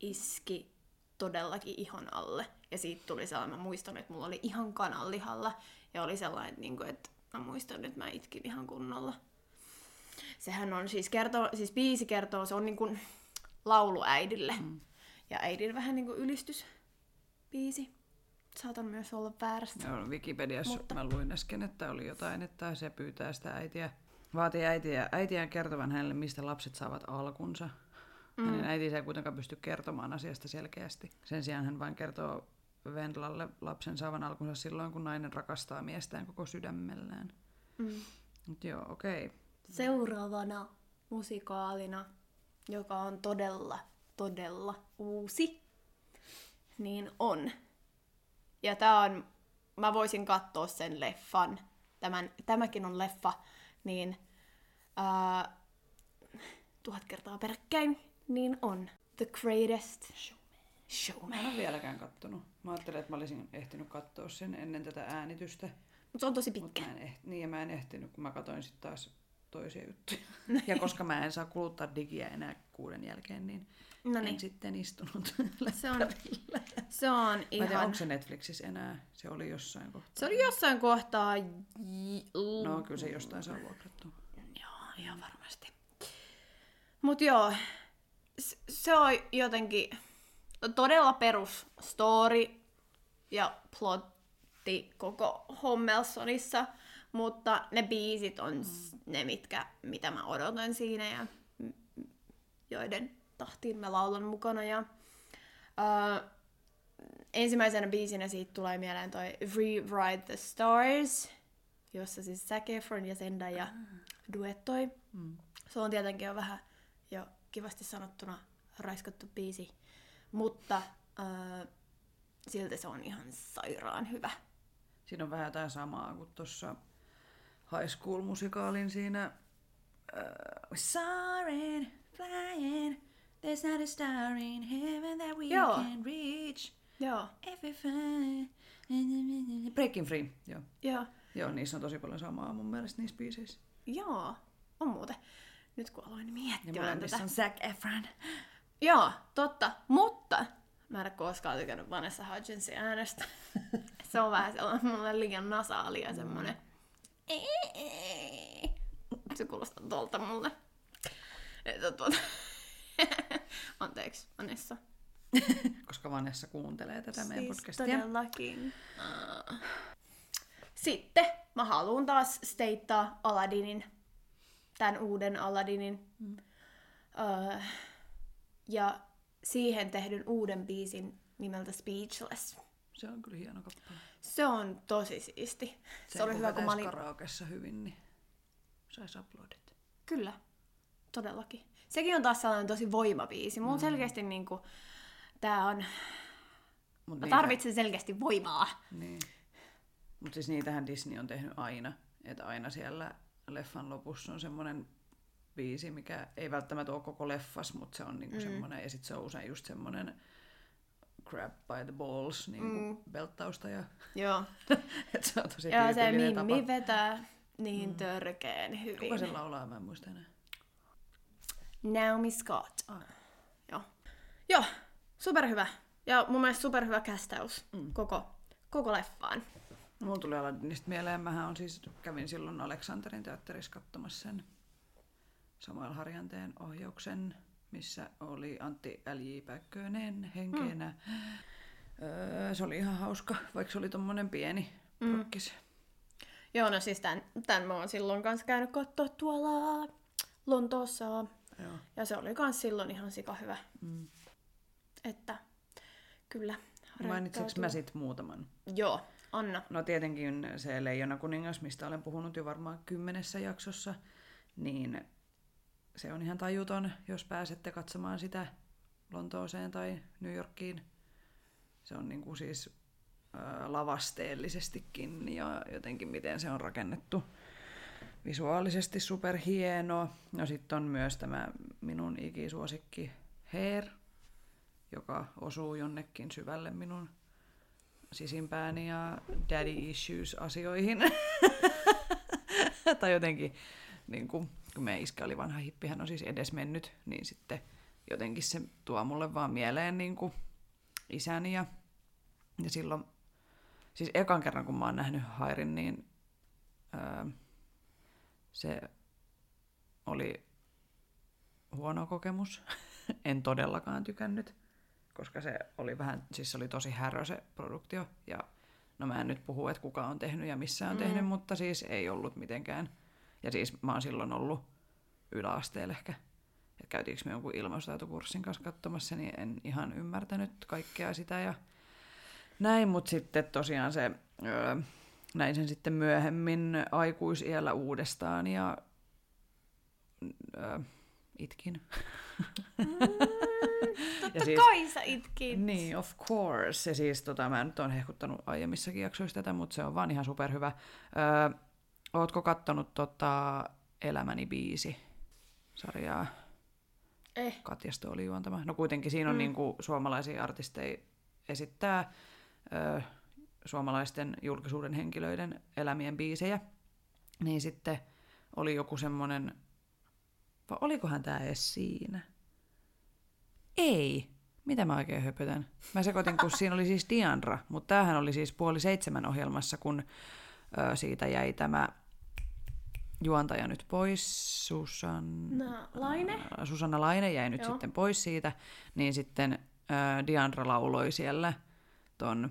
iski todellakin ihon alle. Ja siitä tuli sellainen, mä muistan, että mulla oli ihan kananlihalla. Ja oli sellainen, että, niinku, että mä muistan, että mä itkin ihan kunnolla. Sehän on siis, kertoo, siis biisi kertoo, se on niinku laulu äidille. Mm. Ja äidin vähän niinku ylistys biisi. Saatan myös olla väärässä. Joo, Wikipediassa Mutta- mä luin äsken, että oli jotain, että se pyytää sitä äitiä, vaatii äitiä, äitiä kertovan hänelle, mistä lapset saavat alkunsa. Mm. Hänen äitinsä ei kuitenkaan pysty kertomaan asiasta selkeästi. Sen sijaan hän vain kertoo Vendlalle lapsen saavan alkunsa silloin, kun nainen rakastaa miestään koko sydämellään. Mm. Mut joo, okei. Okay. Seuraavana musikaalina, joka on todella, todella uusi, niin on. Ja tää on, mä voisin katsoa sen leffan, tämän, tämäkin on leffa, niin ää, tuhat kertaa peräkkäin, niin on The Greatest Showman. Mä en ole vieläkään kattonut. Mä ajattelin, että mä olisin ehtinyt katsoa sen ennen tätä äänitystä. Mutta se on tosi pitkä. mä en, eh- niin, ja mä en ehtinyt, kun mä katsoin sitten taas toisia juttuja. ja koska mä en saa kuluttaa digiä enää kuuden jälkeen, niin No en niin, sitten istunut. <laughs> se on, se on Mä en tiedä, ihan... onko se Netflixissä enää. Se oli jossain kohtaa. Se oli jossain kohtaa... No kyllä se jostain saa vuokrattua. Joo, ihan varmasti. Mut joo, se on jotenkin todella perus story ja plotti koko Hommelsonissa, mutta ne biisit on s- ne, mitkä, mitä mä odotan siinä ja joiden tahtiin mä laulan mukana. Ja, uh, ensimmäisenä biisinä siitä tulee mieleen toi Rewrite the Stars, jossa siis Zac Efron ja Zendaya duettoi. Mm. Se on tietenkin jo vähän jo kivasti sanottuna raiskattu biisi, mutta äh, silti se on ihan sairaan hyvä. Siinä on vähän jotain samaa kuin tuossa High School-musikaalin siinä uh, Soaring, flying, there's not a star in heaven that we Joo. can reach. Joo, Every fun. Breaking Free, joo. joo, Joo, niissä on tosi paljon samaa mun mielestä niissä biiseissä. joo, on muuten. Nyt kun aloin Ja miettimään tätä. on Zac Efron. Joo, totta, mutta mä en ole koskaan tykännyt Vanessa Hudgensin äänestä. se on vähän sellainen mulle liian nasaali ja semmonen... Se kuulostaa tuolta mulle. Että tuota... <laughs> Anteeksi, Vanessa. Koska Vanessa kuuntelee tätä meidän Siis podcastia. todellakin. Sitten mä haluan taas steittaa Aladinin, tämän uuden Aladinin. Mm. Öö, ja siihen tehdyn uuden biisin nimeltä Speechless. Se on kyllä hieno kappale. Se on tosi siisti. Se, oli hyvä, kun mä olin... karaokessa hyvin, niin sais uploadit. Kyllä, todellakin. Sekin on taas sellainen tosi voimabiisi. Mulla mm. selkeästi niinku... Tää on... Mut Mä tarvitsen selkeästi voimaa. Niin. Mutta siis niitähän Disney on tehnyt aina. Että aina siellä leffan lopussa on semmoinen biisi, mikä ei välttämättä ole koko leffas, mutta se on niinku mm. semmoinen, ja sitten se on usein just semmoinen grab by the balls niinku mm. belttausta, ja Joo. <laughs> et se on tosi Ja se Mimmi tapa. vetää niin törkeen hyvin. Kuka sen laulaa, mä en muista enää. Naomi Scott. Ah. Joo. Joo, superhyvä. Ja mun mielestä superhyvä kästäys mm. koko, koko leffaan. Mulla tuli Aladdinista mieleen, mähän on siis, kävin silloin Aleksanterin teatterissa katsomassa sen Samuel Harjanteen ohjauksen, missä oli Antti L.J. Päkkönen henkenä. Mm. Öö, se oli ihan hauska, vaikka se oli tommonen pieni mm. prokkis. Joo, no siis tän, tän mä oon silloin kanssa käynyt katsoa tuolla Lontoossa. Joo. Ja se oli kans silloin ihan sika hyvä. Mm. Että kyllä. Reittautuu. mä sit muutaman? Joo, anna. No tietenkin se Leijona kuningas, mistä olen puhunut jo varmaan kymmenessä jaksossa, niin se on ihan tajuton, jos pääsette katsomaan sitä Lontooseen tai New Yorkiin. Se on niin kuin siis ää, lavasteellisestikin ja jotenkin miten se on rakennettu visuaalisesti superhieno. No sitten on myös tämä minun ikisuosikki Hair, joka osuu jonnekin syvälle minun sisimpääni ja daddy issues asioihin. <laughs> tai jotenkin niin kuin, kun meidän iskä oli vanha hippi, hän on siis edes mennyt, niin sitten jotenkin se tuo mulle vaan mieleen niin kuin isäni ja, ja silloin, siis ekan kerran kun mä oon nähnyt Hairin, niin öö, se oli huono kokemus. <laughs> en todellakaan tykännyt, koska se oli vähän, siis se oli tosi härö se produktio ja no mä en nyt puhu, että kuka on tehnyt ja missä on mm. tehnyt, mutta siis ei ollut mitenkään. Ja siis mä oon silloin ollut yläasteella ehkä. Ja käytiinkö me jonkun ilmastoitukurssin kanssa katsomassa, niin en ihan ymmärtänyt kaikkea sitä ja näin, mutta sitten tosiaan se, öö, näin sen sitten myöhemmin aikuisiellä uudestaan ja öö, itkin. Mm, <laughs> totta siis, kai sä itkit. Niin, of course. Ja siis tota, mä nyt oon hehkuttanut aiemmissakin jaksoissa tätä, mutta se on vaan ihan superhyvä. Öö, ootko kattonut tota Elämäni biisi sarjaa? Eh. Katja oli juontama. No kuitenkin siinä on mm. niinku suomalaisia artisteja esittää ö, suomalaisten julkisuuden henkilöiden elämien biisejä. Niin sitten oli joku semmoinen, vai olikohan tämä edes siinä? Ei. Mitä mä oikein höpötän? Mä sekoitin, kun siinä oli siis Diandra, mutta tämähän oli siis puoli seitsemän ohjelmassa, kun ö, siitä jäi tämä juontaja nyt pois, Susanna Laine. Susanna Laine jäi nyt Joo. sitten pois siitä, niin sitten äh, Diandra lauloi siellä ton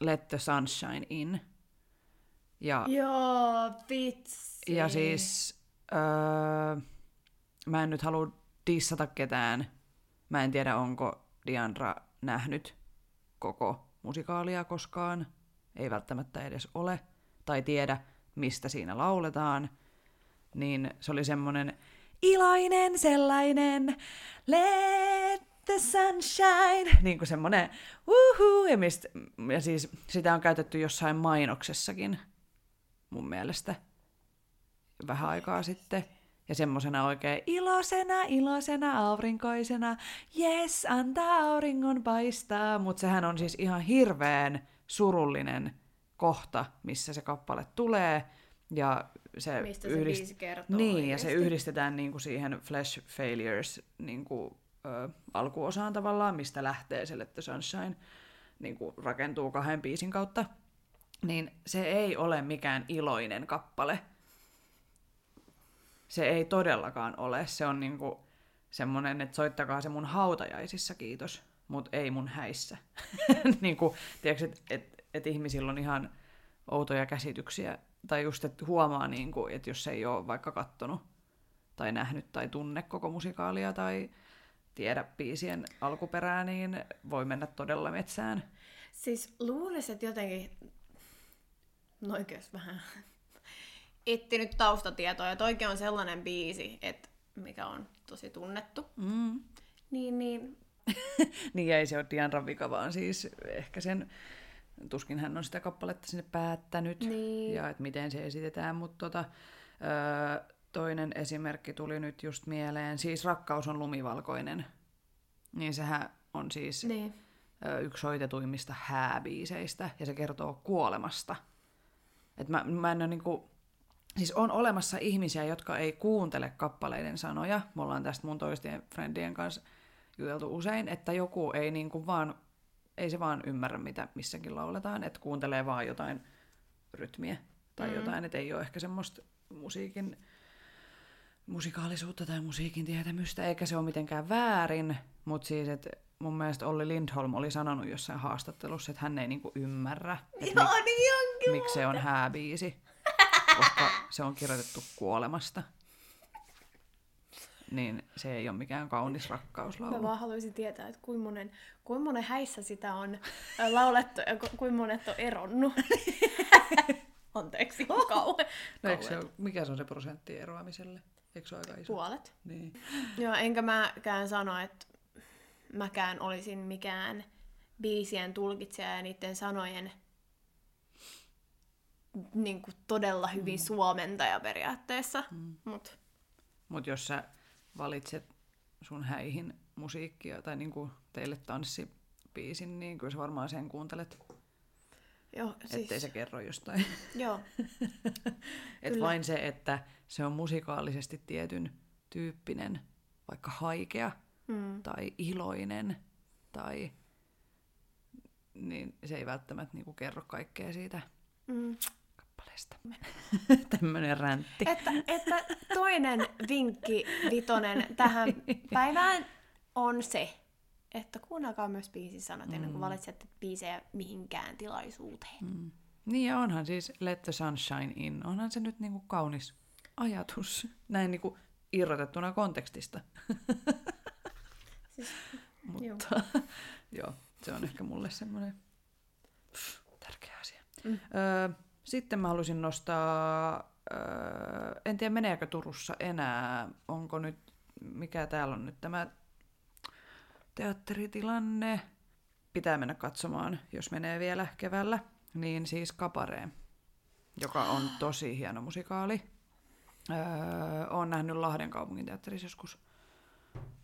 Let the Sunshine In. Ja, Joo, vitsi. ja siis äh, mä en nyt halua dissata ketään. Mä en tiedä, onko Diandra nähnyt koko musikaalia koskaan. Ei välttämättä edes ole. Tai tiedä, mistä siinä lauletaan, niin se oli semmoinen iloinen sellainen, let the sunshine, <laughs> niin kuin semmoinen uhu, ja, mist, ja siis sitä on käytetty jossain mainoksessakin mun mielestä vähän aikaa sitten. Ja semmoisena oikein iloisena, iloisena, aurinkoisena, yes, antaa auringon paistaa. Mutta sehän on siis ihan hirveän surullinen kohta, missä se kappale tulee. Ja se Mistä se yhdist- biisi kertoo Niin, ja oikeesti. se yhdistetään niinku siihen Flash Failures niinku, ö, alkuosaan tavallaan, mistä lähtee se Let the Sunshine niinku, rakentuu kahden biisin kautta. Niin se ei ole mikään iloinen kappale. Se ei todellakaan ole. Se on niinku semmoinen, että soittakaa se mun hautajaisissa, kiitos, mutta ei mun häissä. <laughs> niinku, tiedätkö, että et, et ihmisillä on ihan outoja käsityksiä, tai just, että huomaa, niinku, että jos ei ole vaikka kattonut tai nähnyt tai tunne koko musikaalia tai tiedä biisien alkuperää, niin voi mennä todella metsään. Siis luulisin, että jotenkin noikös vähän etsinyt taustatietoa, ja toikin on sellainen biisi, että mikä on tosi tunnettu. Mm. Niin, niin <laughs> niin ei se ole Diandran vika, vaan siis ehkä sen, tuskin hän on sitä kappaletta sinne päättänyt Niin. ja että miten se esitetään, mutta tota, öö, toinen esimerkki tuli nyt just mieleen, siis Rakkaus on lumivalkoinen, niin sehän on siis niin. ö, yksi soitetuimmista hääbiiseistä ja se kertoo kuolemasta. Et mä, mä en ole niinku, siis on olemassa ihmisiä, jotka ei kuuntele kappaleiden sanoja. Me ollaan tästä mun toistien friendien kanssa juteltu usein, että joku ei niinku vaan, ei se vaan ymmärrä, mitä missäkin lauletaan, että kuuntelee vaan jotain rytmiä tai mm. jotain, että ei ole ehkä semmoista musiikin musikaalisuutta tai musiikin tietämystä, eikä se ole mitenkään väärin, mutta siis, että mun mielestä Olli Lindholm oli sanonut jossain haastattelussa, että hän ei niinku ymmärrä, että Joo, niin onkin. miksi se on hääbiisi, koska se on kirjoitettu kuolemasta. Niin se ei ole mikään kaunis rakkauslaulu. Mä vaan haluaisin tietää, että kuinka monen, kuinka monen häissä sitä on ö, laulettu ja ku, kuinka monet on eronnut. <laughs> Anteeksi, <laughs> kauhe. No, eikö se ole, mikä se on se prosentti eroamiselle? Eikö se ole aika iso? Puolet. Niin. Joo, enkä mäkään sano, että mäkään olisin mikään biisien tulkitsija ja niiden sanojen niin kuin todella hyvin mm. suomentaja periaatteessa. Mm. Mut, Mutta jos sä valitset sun häihin musiikkia tai niinku teille tanssibiisin, niin kyllä sä varmaan sen kuuntelet. Joo, siis, ettei se kerro jostain. Joo, <laughs> Et Kyllä. vain se, että se on musikaalisesti tietyn tyyppinen, vaikka haikea mm, tai iloinen, tai niin se ei välttämättä niinku kerro kaikkea siitä mm. Kappaleesta. <laughs> Tämmöinen räntti. Että, että toinen vinkki vitonen tähän päivään on se, että kuunnelkaa myös biisin sanat ennen kuin valitsette biisejä mihinkään tilaisuuteen. Mm. Niin ja onhan siis Let the Sunshine In, onhan se nyt niinku kaunis ajatus, näin niinku irrotettuna kontekstista. Siis, <laughs> Mutta <laughs> joo, se on ehkä mulle semmoinen tärkeä asia. Mm. Öö, sitten mä haluaisin nostaa, öö, en tiedä meneekö Turussa enää, onko nyt, mikä täällä on nyt tämä teatteritilanne. Pitää mennä katsomaan, jos menee vielä keväällä. Niin siis Kaparee, joka on tosi hieno musikaali. Öö, olen nähnyt Lahden kaupungin teatterissa joskus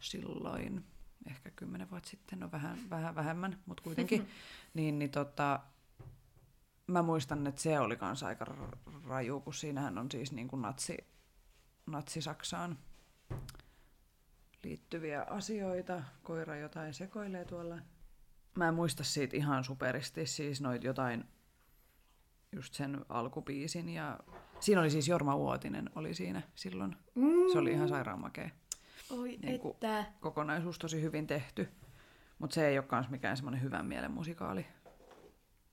silloin, ehkä kymmenen vuotta sitten, no vähän, vähän vähemmän, mutta kuitenkin. <laughs> niin, niin tota, mä muistan, että se oli kanssa aika raju, kun siinähän on siis niin kuin natsi, natsi-Saksaan liittyviä asioita. Koira jotain sekoilee tuolla. Mä en muista siitä ihan superisti, siis noit jotain, just sen alkubiisin. Ja siinä oli siis Jorma Uotinen oli siinä silloin. Se oli ihan sairaan makea. Oi, Niin että... Kokonaisuus tosi hyvin tehty. Mutta se ei ole kans mikään semmoinen hyvän mielen musikaali.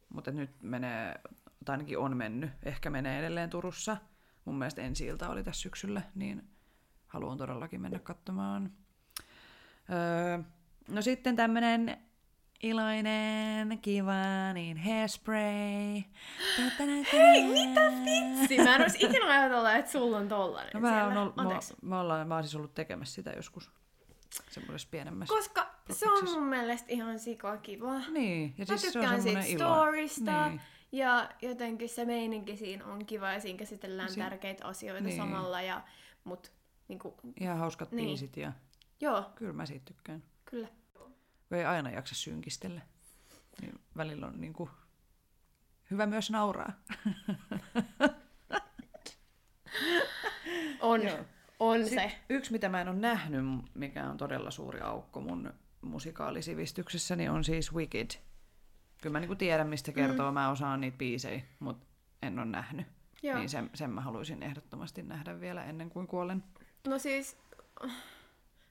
Mutta nyt menee, tai ainakin on mennyt, ehkä menee edelleen Turussa. Mun mielestä ensi ilta oli tässä syksyllä, niin haluan todellakin mennä katsomaan. Öö, no sitten tämmönen iloinen, kiva, niin hairspray. Hei, mitä vitsi? Mä en olisi ikinä ajatella, että sulla on tollanen No, mä, siellä. ollut, mä, mä, ollaan, mä oon siis ollut tekemässä sitä joskus semmoisessa pienemmässä. Koska se on mun mielestä ihan sika kiva. Niin, ja Mä siis se on tykkään siitä ilo. storista Niin. ja jotenkin se meininki siinä on kiva ja siinä käsitellään Si- tärkeitä asioita niin. samalla. Ja, mut niinku, Ihan hauskat Niin. biisit ja joo, kyllä mä siitä tykkään. kyllä. Kun ei aina jaksa synkistellä. Niin välillä on niinku hyvä myös nauraa. On, Joo. On se. Yksi, mitä mä en ole nähnyt, mikä on todella suuri aukko mun musikaalisivistyksessäni, on siis Wicked. Kyllä mä niinku tiedän, mistä kertoo, mm. mä osaan niitä biisejä, mutta en ole nähnyt. Joo. Niin sen, sen mä haluaisin ehdottomasti nähdä vielä ennen kuin kuolen. No siis,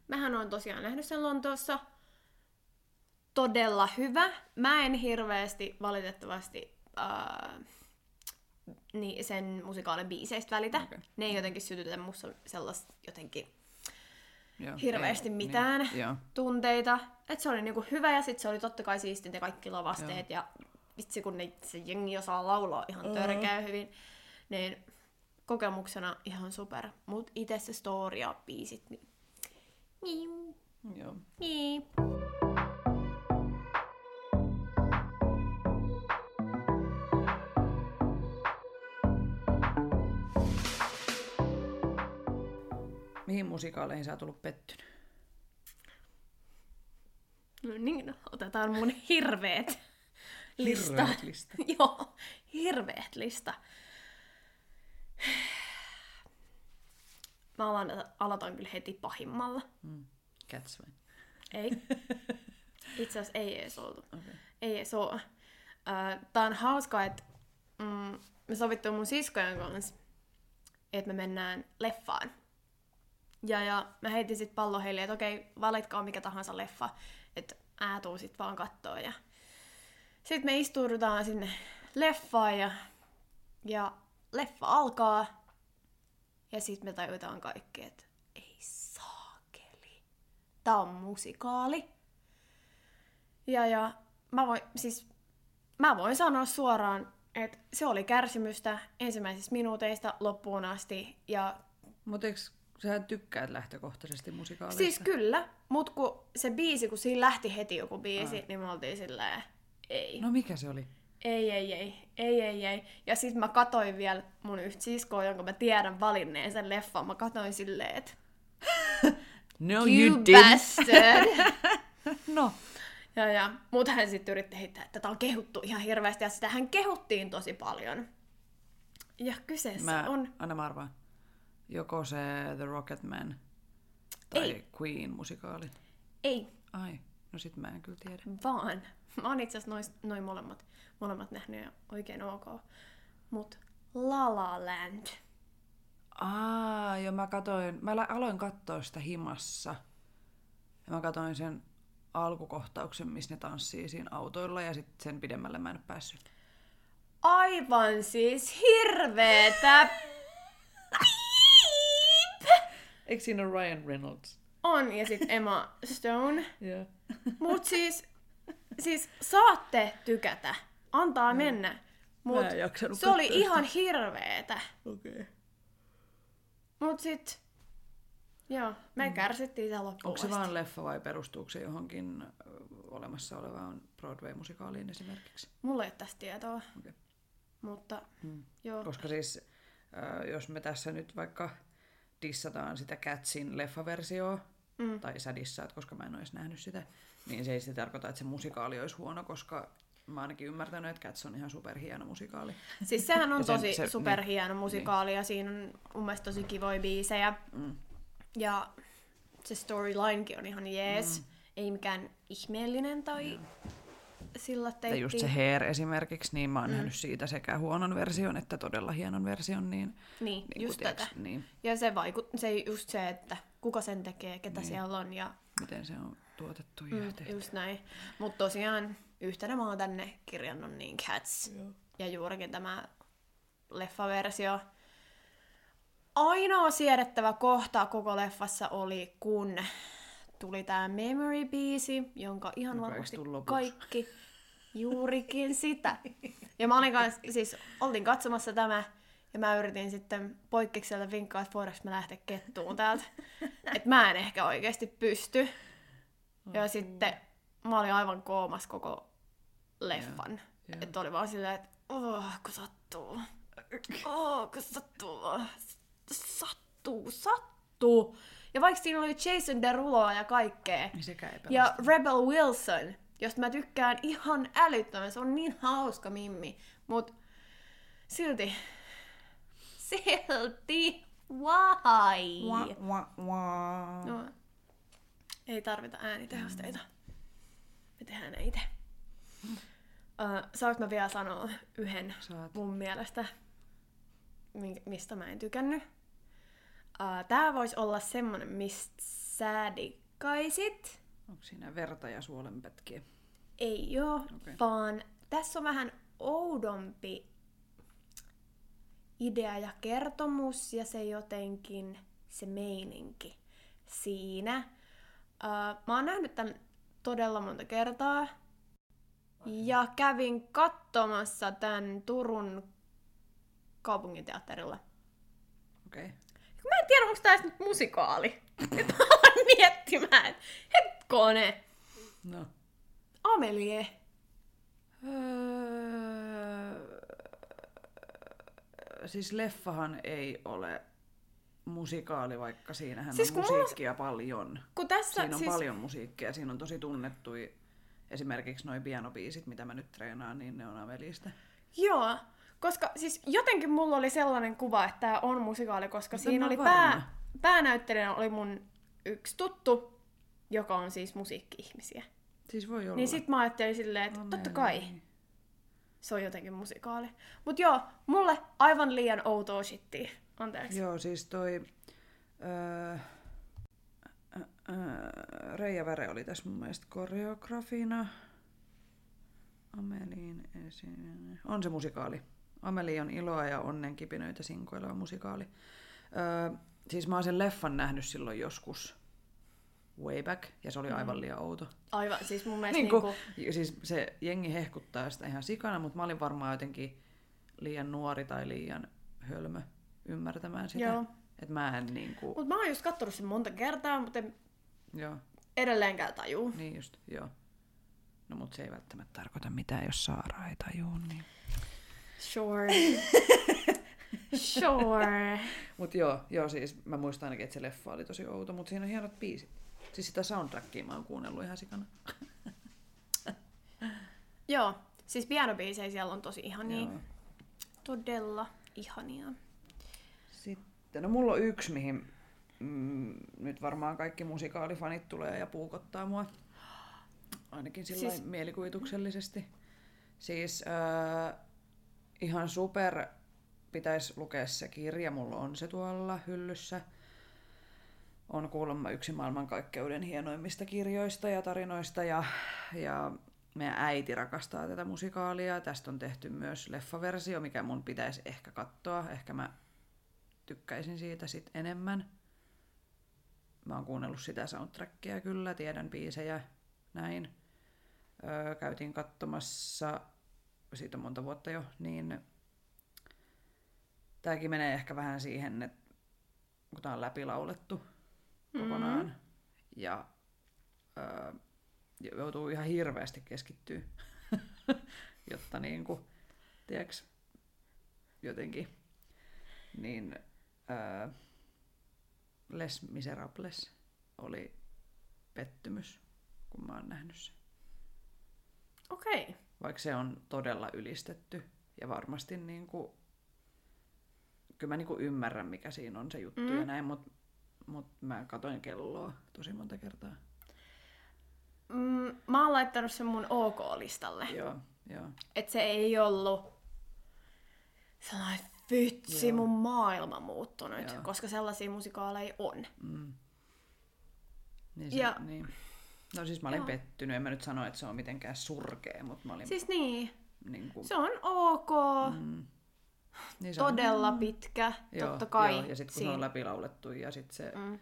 mähän on tosiaan nähnyt sen Lontoossa. Todella hyvä. Mä en hirveästi valitettavasti ää, niin sen musikaalin biiseistä välitä. Okei. Ne ei jotenkin sytytä musta sellaista jotenkin Joo, hirveästi ei- mitään Niin, joo. tunteita. Et se oli niinku hyvä ja sitten se oli totta kai siistit ja kaikki lavasteet ja vitsi kun ne, se jengi osaa laulaa ihan törkeä hyvin. Niin kokemuksena ihan super. Mut itse se story ja biisit, niin... Niin. Joo. niin. Musikaaleihin sä oot ollut pettynyt? No niin, no, otetaan mun hirveet <laughs> lista. Hirveät lista. <laughs> Joo, hirveet lista. Mä aloitan, aloitan kyllä heti pahimmalla. Mm. Ei. <laughs> Itse asiassa ei edes oltu. Okay. Ei edes oo. Äh, Tää on hauskaa, että mm, me sovittiin mun siskojen kanssa, että me mennään leffaan. Ja, ja mä heitin sit pallo heille, että okei, valitkaa mikä tahansa leffa, että ää tuu sit vaan kattoo. Ja... Sitten me istuudutaan sinne leffaan ja, ja leffa alkaa. Ja sitten me tajutaan kaikki, että ei saakeli. Tää on musikaali. Ja, ja mä voin, siis, mä voin sanoa suoraan, että se oli kärsimystä ensimmäisistä minuuteista loppuun asti. Ja Mutta eikö sä tykkäät lähtökohtaisesti musikaaleista? siis kyllä, mut kun se biisi, kun siinä lähti heti joku biisi, niin me oltiin silleen, ei. No mikä se oli? Ei, ei, ei, ei, ei, ei. Ja sitten mä katoin vielä mun yhtä siskoa, jonka mä tiedän valinneen sen leffan. Mä katoin silleen, että <laughs> No you bastard! <laughs> No, Ja, ja, mutta hän sitten yritti heittää, että tätä on kehuttu ihan hirveästi, ja sitä hän kehuttiin tosi paljon. Ja kyseessä Mä, on... Anna mä arvaan. Joko se The Rocket Man tai Ei. Queen-musikaali. Ei, Ai, no sit mä en kyllä tiedä. vaan. Mä oon itse asiassa noin noi molemmat, molemmat nähnyt ja oikein ok. Mut La La Land. Aa, joo mä katoin, mä aloin katsoa sitä himassa. Ja mä katoin sen alkukohtauksen, missä ne tanssii siinä autoilla ja sitten sen pidemmälle mä en ole päässyt. Aivan siis hirveetä. Eikö siinä ole Ryan Reynolds? On, ja sit Emma Stone. Joo. Mut siis, siis saatte tykätä. Antaa mennä. Mut Mä en se oli katsoa sitä. ihan hirveetä. Okei. Okay. Mut sit, joo, me kärsittiin sitä loppuun Mm. Onko se vaan leffa vai perustuuko se johonkin olemassa olevaan Broadway-musikaaliin esimerkiksi? Mulla ei ole tästä tietoa, Okay. mutta Hmm. joo. Koska siis, jos me tässä nyt vaikka dissataan sitä Catsin leffaversioa, Mm. tai sä dissaat, koska mä en ole edes nähnyt sitä, niin se ei sitten tarkoita, että se musikaali olisi huono, koska mä ainakin ymmärtänyt, että Cats on ihan superhieno musikaali. Siis sehän on sen- tosi se- superhieno musikaali ja siinä on mun mielestä tosi kivoja biisejä. Mm. Ja se storylinekin on ihan jees. Mm. Ei mikään ihmeellinen tai sillä Ja teittiin. just se Hair esimerkiksi, niin mä oon mm. nähnyt siitä sekä huonon version että todella hienon version. Niin, Niin, niin just tiiäks, tätä. Niin, Ja se vaikut, se just se, että kuka sen tekee, ketä niin. siellä on ja miten se on tuotettu ja mm, tehty. just näin. Mutta tosiaan yhtenä mä oon tänne kirjannut niin Cats. Joo. Ja juurikin tämä leffaversio. Ainoa siedettävä kohta koko leffassa oli, kun tuli tämä Memory-biisi, jonka ihan varmasti kaikki juurikin sitä. Ja mä olin kans, siis oltiin katsomassa tämä, ja mä yritin sitten poikkikselta vinkkaa, että voidaanko mä lähteä kettuun täältä. Että mä en ehkä oikeasti pysty. Ja sitten mä olin aivan koomas koko leffan. Että oli vaan silleen, että oh, kun sattuu. Oh, kun sattuu. Sattuu, sattuu. Ja vaikka siinä oli Jason Deruloa ja kaikkea. Niin Ja. Rebel Wilson, josta mä tykkään ihan älyttömän. Se on niin hauska mimmi. Mut silti. Silti. Why? Wah, wah, wah. No, ei tarvita äänitehosteita. Me tehdään ne itse. Uh, saanko mä vielä sanoa yhden Saat. mun mielestä, mistä mä en tykännyt? Uh, tää voisi olla semmonen, mistä sä dikkaisit. Onko siinä verta ja suolenpätkiä? Ei oo, Okei. okay. vaan tässä on vähän oudompi idea ja kertomus ja se jotenkin, se meininki siinä. Uh, mä oon nähnyt tän todella monta kertaa ja kävin katsomassa tän Turun kaupunginteatterilla. Okei. Okay. Mä en tiedä, onko edes nyt musikaali. Nyt <laughs> mä aloin miettimään, että hetkonen, No. Amelie. Öö, siis leffahan ei ole musikaali, vaikka siinähän Siis on kun mulla- musiikkia paljon. Kun tässä, Siinä on siis, paljon musiikkia, siinä on tosi tunnettuja, esimerkiksi noi pianobiisit, mitä mä nyt treenaan, niin ne on Amelista. Joo, koska siis jotenkin mulla oli sellainen kuva, että tämä on musikaali, koska Mutta siinä oli pää, päänäyttelijänä oli mun yksi tuttu, joka on siis musiikki-ihmisiä. Siis voi olla. Niin sit mä ajattelin silleen, että totta Ameli. kai se on jotenkin musikaali. Mut joo, mulle aivan liian outoa shittiä. Anteeksi. Joo, siis toi... Öö, öö, Reija Väre oli tässä mun mielestä koreografina. Ameliin esiin. On se musikaali. Ameli on iloa ja onnen kipinöitä sinkoileva musikaali. Öö, siis mä oon sen leffan nähnyt silloin joskus way back, ja se oli aivan liian outo. Aivan, siis mun mielestä Niin niinku, kuin, siis se jengi hehkuttaa sitä ihan sikana, mutta mä olin varmaan jotenkin liian nuori tai liian hölmö ymmärtämään sitä. Joo. Että mä en niinku... Mut mä oon just kattonut sen monta kertaa, mutta en Joo, edelleenkään tajuu. niin just, joo. No mut se ei välttämättä tarkoita mitään, jos Saara ei tajuu, niin... Sure. <laughs> sure. Mut joo, joo siis mä muistan ainakin, että se leffa oli tosi outo, mutta siinä on hienot biisit. Siis sitä soundtrackia mä oon kuunnellut ihan sikana. <laughs> Joo, siis pianobiisejä siellä on tosi ihania. Joo. Todella ihania. Sitten, no mulla on yksi, mihin mm, nyt varmaan kaikki musikaalifanit tulee ja puukottaa mua. Ainakin sillä Siis- mielikuvituksellisesti. Siis äh, ihan super pitäisi lukea se kirja, mulla on se tuolla hyllyssä. On kuulemma yksi maailmankaikkeuden hienoimmista kirjoista ja tarinoista ja, ja meidän äiti rakastaa tätä musikaalia. Tästä on tehty myös leffaversio, mikä mun pitäisi ehkä katsoa. Ehkä mä tykkäisin siitä sit enemmän. Mä oon kuunnellut sitä soundtrackia kyllä, tiedän biisejä, näin. Öö, käytiin katsomassa, siitä on monta vuotta jo, niin tääkin menee ehkä vähän siihen, että kun tää on läpilaulettu kokonaan ja öö, joutuu ihan hirveästi keskittyä, <laughs> jotta niinku, tiedätkö, jotenkin, niin öö, Les Miserables oli pettymys, kun mä oon nähnyt sen. Okei. Okay. Vaikka se on todella ylistetty ja varmasti niin kuin, kyllä mä niin kuin ymmärrän, mikä siinä on se juttu mm. ja näin, mutta mut mä katoin kelloa tosi monta kertaa. Mm, mä oon laittanut sen mun OK-listalle. Joo, joo. Että se ei ollut sellainen vitsi, Joo. mun maailma muuttunut, Joo. koska sellaisia musikaaleja on. Mm. Niin se, Ja- niin. No siis mä olin Joo. pettynyt, en mä nyt sano, että se on mitenkään surkea, mutta mä olin Siis niin, niin kuin, se on ok, mm, niin se on- todella pitkä, Joo, totta kai. Joo, ja sitten kun se siinä. on läpilaulettu ja sitten se Mm.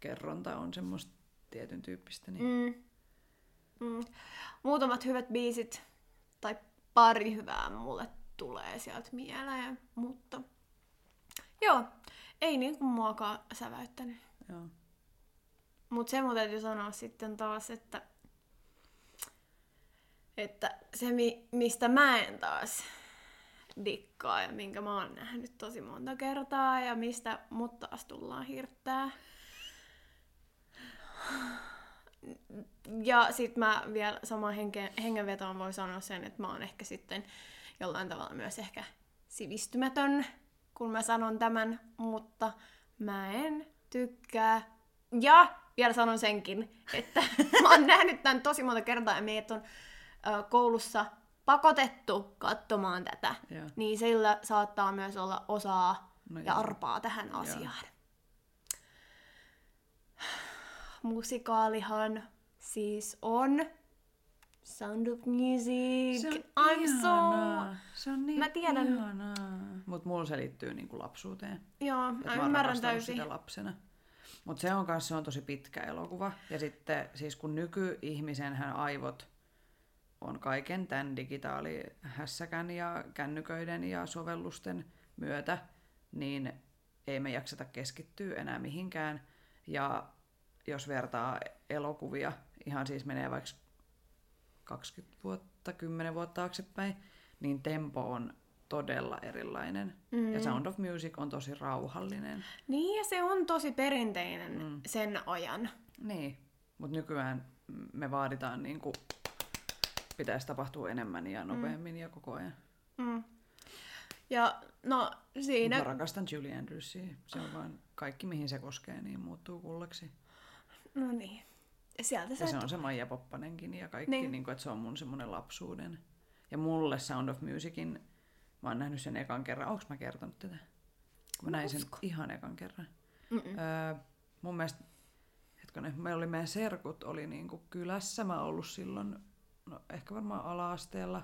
kerronta on semmoista tietyn tyyppistä, niin Mm. Mm. Muutamat hyvät biisit, tai pari hyvää mulle tulee sieltä mieleen, mutta joo, ei niinku muakaan säväyttänyt. joo. Mutta se mun täytyy sanoa sitten taas, että, että se mi, mistä mä en taas dikkaa ja minkä mä oon nähnyt tosi monta kertaa ja mistä mut taas tullaan hirttää. Ja sit mä vielä samaan henke, hengenvetoon voi sanoa sen, että mä oon ehkä sitten jollain tavalla myös ehkä sivistymätön, kun mä sanon tämän, mutta mä en tykkää. Ja vielä sanon senkin, että <laughs> mä oon nähnyt tämän tosi monta kertaa ja meidät on koulussa pakotettu katsomaan tätä, Joo. niin sillä saattaa myös olla osaa No ja joo. arpaa tähän asiaan. Musikaalihan siis on Sound of Music. Se on I'm ihanaa. Se on niin Mä tiedän. ihanaa. Mut mulla se liittyy niinku lapsuuteen. so... Joo, Et mä mä ymmärrän täysin. sitä lapsena. Mutta se on kanssa se on tosi pitkä elokuva. Ja sitten siis kun nykyihmisenhän aivot on kaiken tämän digitaalihässäkän ja kännyköiden ja sovellusten myötä, niin ei me jakseta keskittyä enää mihinkään. Ja jos vertaa elokuvia, ihan siis menee vaikka 20 vuotta, 10 vuotta taaksepäin, niin tempo on todella erilainen. Mm. Ja Sound of Music on tosi rauhallinen. Niin, ja se on tosi perinteinen mm. sen ajan. Niin, mutta nykyään me vaaditaan niin kuin, pitäisi tapahtua enemmän ja nopeammin mm. ja koko ajan. Mm. Ja no siinä... Mä rakastan Julie Andrewsia. Se on vaan kaikki, mihin se koskee, niin muuttuu kullaksi. No niin. Sieltä Ja se et- on se Maija Poppanenkin ja kaikki, Niin. niin. Niin kuin, että se on mun semmoinen lapsuuden. Ja mulle Sound of Musicin, mä oon nähnyt sen ekan kerran. Onko mä kertonut tätä? Kun mä näin sen usko. ihan ekan kerran. Mm-mm. Öö, mun mielestä, hetkonen, meillä oli meidän serkut oli niinku kylässä. Mä oon ollut silloin, no ehkä varmaan ala-asteella.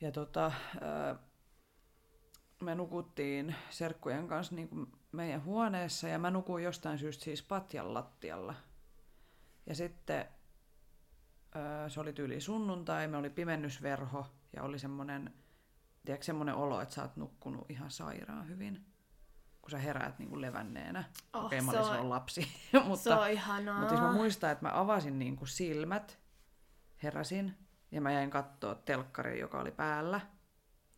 Ja tota, me nukuttiin serkkujen kanssa niinku meidän huoneessa ja mä nukuin jostain syystä siis patjan lattialla. Ja sitten se oli tyyli sunnuntai, me oli pimennysverho ja oli semmonen, tiedätkö, semmonen olo, että sä oot nukkunut ihan sairaan hyvin kun sä heräät niin kuin levänneenä. Oh, Okei, mä se olin on- lapsi. <laughs> Se mutta, on ihanaa. mutta siis mä muistan, että mä avasin niin kuin silmät, heräsin ja mä jäin kattoo telkkari, joka oli päällä.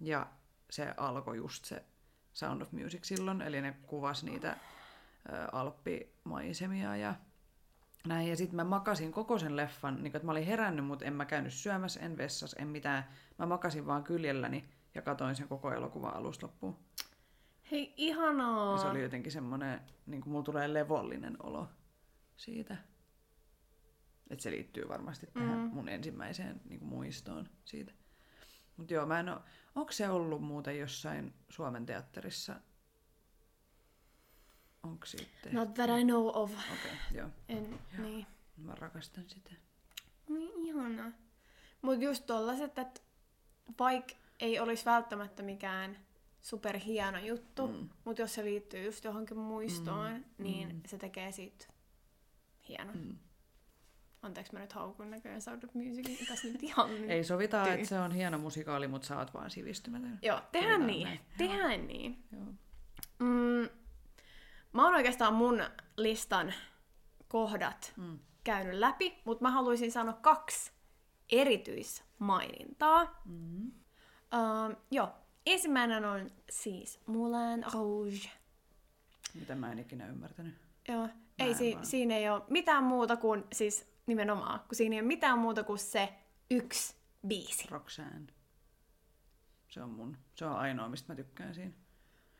Ja se alkoi just se Sound of Music silloin, eli ne kuvas niitä alppimaisemia ja näin, ja sitten mä makasin koko sen leffan, niin kun, että mä olin herännyt, mutta en mä käynyt syömässä, en vessassa, en mitään. Mä makasin vaan kyljelläni ja katoin sen koko elokuvan alusta loppuun. Hei, ihanaa. Ja se oli jotenkin semmoinen, niin kuin mulla tulee levollinen olo siitä. Että se liittyy varmasti tähän Mm. mun ensimmäiseen niin kuin muistoon siitä. Mutta joo, mä en oo, onko se ollut muuten jossain Suomen teatterissa? Onko sitten? Not that I know of. Okei, okay, joo. En, niin. Mä rakastan sitä. Niin ihanaa. Mut just tollaset, että vaikka ei olisi välttämättä mikään superhieno juttu, Mm. mutta jos se liittyy just johonkin muistoon, Mm. niin mm. se tekee siitä hienon. Mm. Anteeksi, mä nyt haukun näköjään Sound of Musicin tässä nyt ihan niin. <laughs> Ei sovita, Tyy. että se on hieno musikaali, mutta sä oot vaan sivistymätön. Joo, tehdään niin. näin. Tehdään niin. Joo. Mm, mä oon oikeastaan mun listan kohdat Mm. käynyt läpi, mutta mä haluaisin sanoa kaksi erityismainintaa. Mm. Uh, joo, ensimmäinen on siis Moulin Rouge. Mitä mä en ikinä ymmärtänyt. Joo, ei, si- vaan. siinä ei ole mitään muuta kuin, siis nimenomaan, kun siinä ei ole mitään muuta kuin se yksi biisi. Roxanne. Se on mun. Se on ainoa, mistä mä tykkään siinä.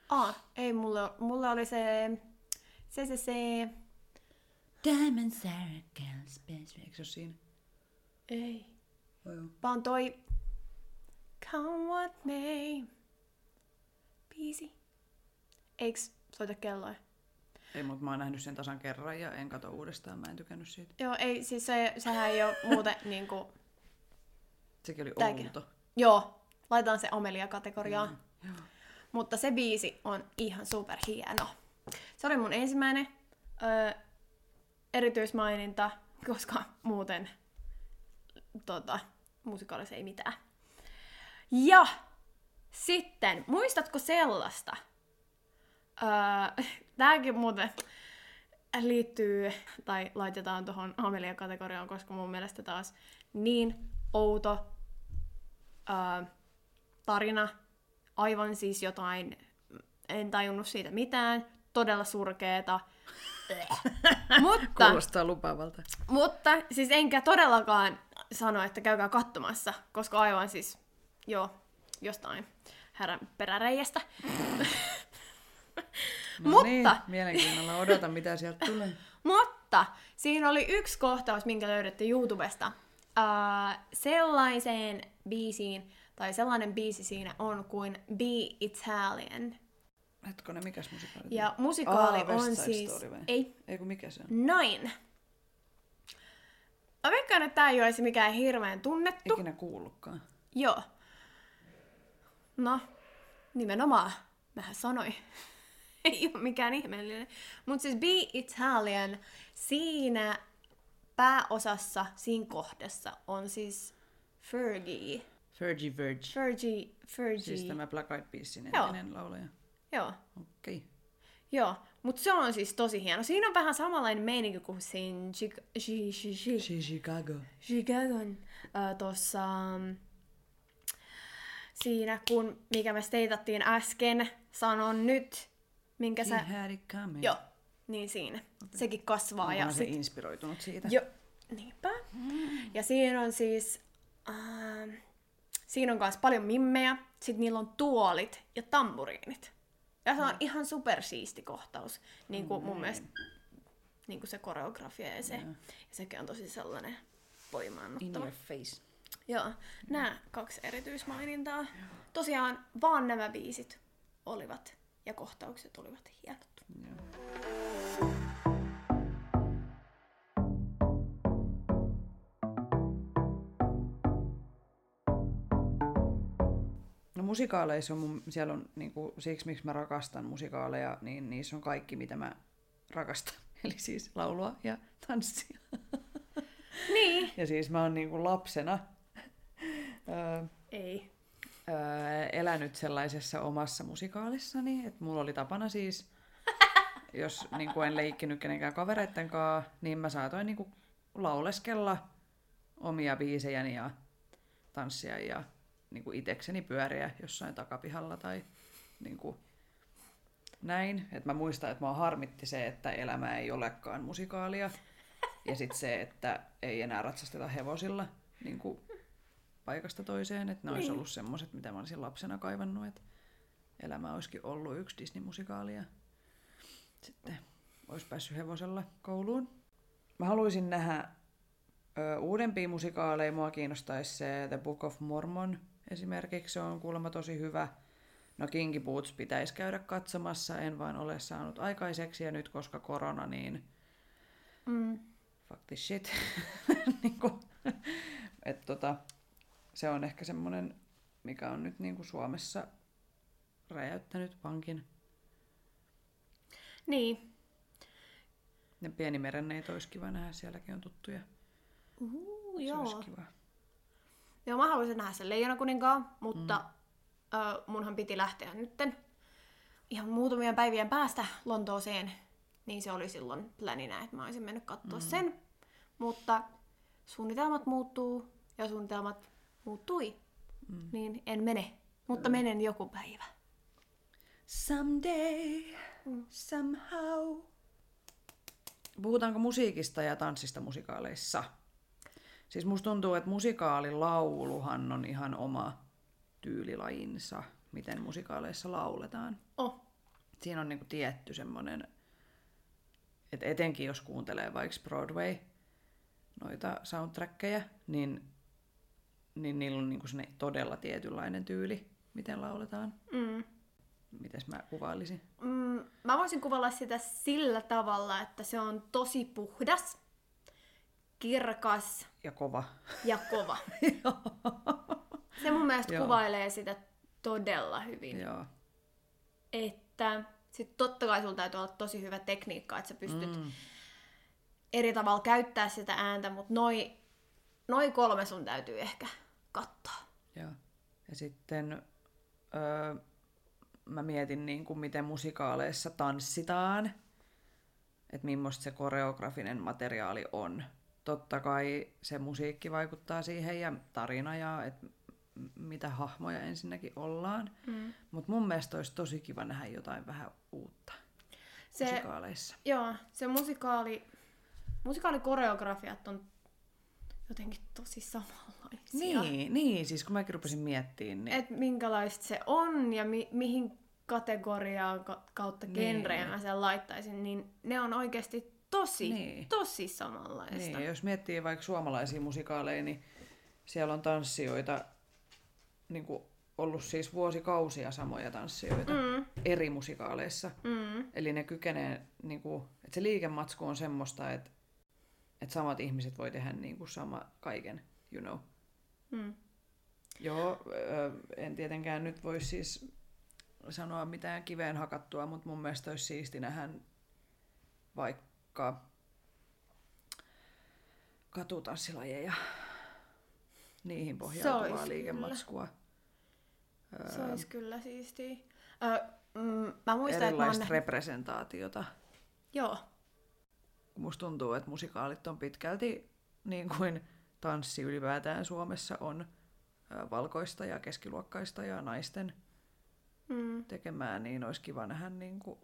Ah, ei, mulla, mulla oli se, se, se, se, Diamond Sarah Girls Best. Eikö se ole siinä? ei, joo. vaan toi Come What May biisi. Eiks soita kelloa? Ei, mutta mä oon nähnyt sen tasan kerran ja en kato uudestaan. Mä en tykännyt siitä. Joo, ei, siis se, sehän ei ole muuten <laughs> niinku, Sekin oli Tääkin. outo. joo, laitetaan se Amelia-kategoriaan. Mm, Joo. Mutta se biisi on ihan super hieno. Se oli mun ensimmäinen öö, erityismaininta, koska muuten tota, musikaalissa ei mitään. Ja sitten, muistatko sellaista? Öö, tääkin muuten liittyy, tai laitetaan tuohon Amelia-kategoriaan, koska mun mielestä taas niin outo öö, tarina, aivan siis jotain, en tajunnut siitä mitään, todella surkeeta. <laughs> mutta, Kuulostaa lupaavalta. mutta siis enkä todellakaan sano, että käykää katsomassa, koska aivan siis, joo, jostain härän peräreijästä. <laughs> No Mutta- Niin, mielenkiinnolla odotan, mitä sieltä tulee. <laughs> Mutta siinä oli yksi kohtaus, minkä löydätte YouTubesta. Uh, sellaiseen biisiin, tai sellainen biisi siinä on kuin Be Italian. Hetkonen, mikäs musikaali? Ja musikaali Aa, on siis... Story vai? Ei, Ei kun mikä se on? Nine. Mä veikkaan, että tää ei olisi mikään hirveän tunnettu. Ikinä kuullutkaan. Joo. No, nimenomaan. Mähän sanoin. <laughs> ei ole mikään ihmeellinen. Mutta siis Be Italian, siinä pääosassa, siinä kohdassa on siis Fergie. Fergie Verge. Fergie, Fergie. Siis tämä Black Eyed Peasin Joo. entinen laulaja. Joo. Okei. Okay. Joo, mutta se on siis tosi hieno. Siinä on vähän samanlainen meininki kuin siinä Chic- Chi- Chi- Chi- Chicago. Chicagon äh, tuossa siinä, kun mikä me steitattiin äsken, sanon nyt, minkä He sä... had it coming. Joo, niin siinä. Sekin kasvaa. ja Onkohan se sit... inspiroitunut siitä? Joo, niinpä. Ja siinä on siis... Ähm, siinä on myös paljon mimmejä. Sitten niillä on tuolit ja tamburiinit. Ja se on ihan supersiisti kohtaus. Niin kuin mun mielestä niin kuin se koreografia ja se. Ja sekin on tosi sellainen In voimaannuttava. your face. Joo, nämä kaksi erityismainintaa. Tosiaan vaan nämä biisit olivat ja kohtaukset olivat hienot. Joo. No musikaaleissa on mun, siellä on niinku, siksi miksi mä rakastan musikaaleja, niin niissä on kaikki mitä mä rakastan. <laughs> Eli siis laulua ja tanssia. Niin. Ja siis mä oon niinku lapsena öö, Ei. Öö, elänyt sellaisessa omassa musikaalissani, että mulla oli tapana siis, <laughs> jos niin kuin en leikkinyt kenenkään kavereitten kanssa, niin mä saatoin niin kuin lauleskella omia biisejäni ja tanssia ja niin kuin itekseni pyöriä jossain takapihalla tai niin kuin näin. Et mä muistan, että mä harmitti se, että elämä ei olekaan musikaalia. Ja sitten se, että ei enää ratsasteta hevosilla niin kuin paikasta toiseen. Että ne olisi Niin. ollut semmoiset, mitä mä olisin lapsena kaivannut. Että elämä olisikin ollut yksi Disney-musikaali ja sitten olisi päässyt hevosella kouluun. Mä haluaisin nähdä ö, uudempia musikaaleja. Mua kiinnostaisi se The Book of Mormon esimerkiksi. Se on kuulemma tosi hyvä. No Kinky Boots pitäisi käydä katsomassa, en vaan ole saanut aikaiseksi. Ja nyt koska korona, niin Mm. fuck this shit. <laughs> niinku, et tota, se on ehkä semmonen, mikä on nyt niinku Suomessa räjäyttänyt pankin. Niin. Ne pieni merenneitä olisi kiva nähdä, sielläkin on tuttuja. Uhu, Se joo. olisi kiva. Joo, mä haluaisin nähdä sen Leijonakuninkaan, mutta mm. ö, munhan piti lähteä nytten ihan muutamien päivien päästä Lontooseen, niin se oli silloin plänina, että mä olisin mennyt katsoa mm. sen. Mutta suunnitelmat muuttuu ja suunnitelmat muuttui, mm. niin en mene, mutta menen joku päivä. Someday, somehow. Puhutaanko musiikista ja tanssista musikaaleissa? Siis musta tuntuu, että musikaalilauluhan on ihan oma tyylilajinsa, miten musikaaleissa lauletaan. Oh, Siinä on niinku tietty semmoinen, että etenkin jos kuuntelee vaikka Broadway noita soundtrackeja, niin, niin niillä on niinku todella tietynlainen tyyli, miten lauletaan. mm. Mites mä kuvailisin? Mm, mä voisin kuvalla sitä sillä tavalla, että se on tosi puhdas, kirkas Ja kova. ja kova. <laughs> Se mun mielestä Joo. kuvailee sitä todella hyvin. Joo. Että sit totta kai sulla täytyy olla tosi hyvä tekniikka, että sä pystyt Mm. eri tavalla käyttää sitä ääntä, mutta noi, noi kolme sun täytyy ehkä katsoa. Joo. Ja sitten öö, mä mietin, niin kuin, miten musikaaleissa tanssitaan, että millaista se koreografinen materiaali on. Totta kai se musiikki vaikuttaa siihen ja tarina ja et m- mitä hahmoja ensinnäkin ollaan. Mm. Mutta mun mielestä olisi tosi kiva nähdä jotain vähän uutta Se, musikaaleissa. joo, se musikaali, musikaalikoreografiat on jotenkin tosi samanlaisia. Niin, niin, siis kun mäkin rupesin miettimään, niin että minkälaista se on ja mi- mihin kategoriaan ka- kautta Niin. genreen mä sen laittaisin, niin ne on oikeasti tosi, Niin. tosi samanlaista. Niin, ja jos miettii vaikka suomalaisia musikaaleja, niin siellä on tanssijoita niin kuin ollut siis vuosikausia samoja tanssijoita Mm, eri musikaaleissa. mm, Eli ne kykenee, niin kuin, että se liikematsku on semmoista, että, että samat ihmiset voi tehdä niin kuin sama kaiken, you know. mm. Joo, en tietenkään nyt voi siis sanoa mitään kiveen hakattua, mutta mun mielestä olisi siisti nähdä vaikka katutanssilajeja, niihin pohjautuvaa liikematskua. Se olisi kyllä siistiä. Ö, mm, mä muistan, että mä Erilaista oon... representaatiota. Joo, Musta tuntuu, että musikaalit on pitkälti niin kuin tanssi ylipäätään Suomessa on valkoista ja keskiluokkaista ja naisten mm. tekemään, niin olisi kiva nähdä niin kuin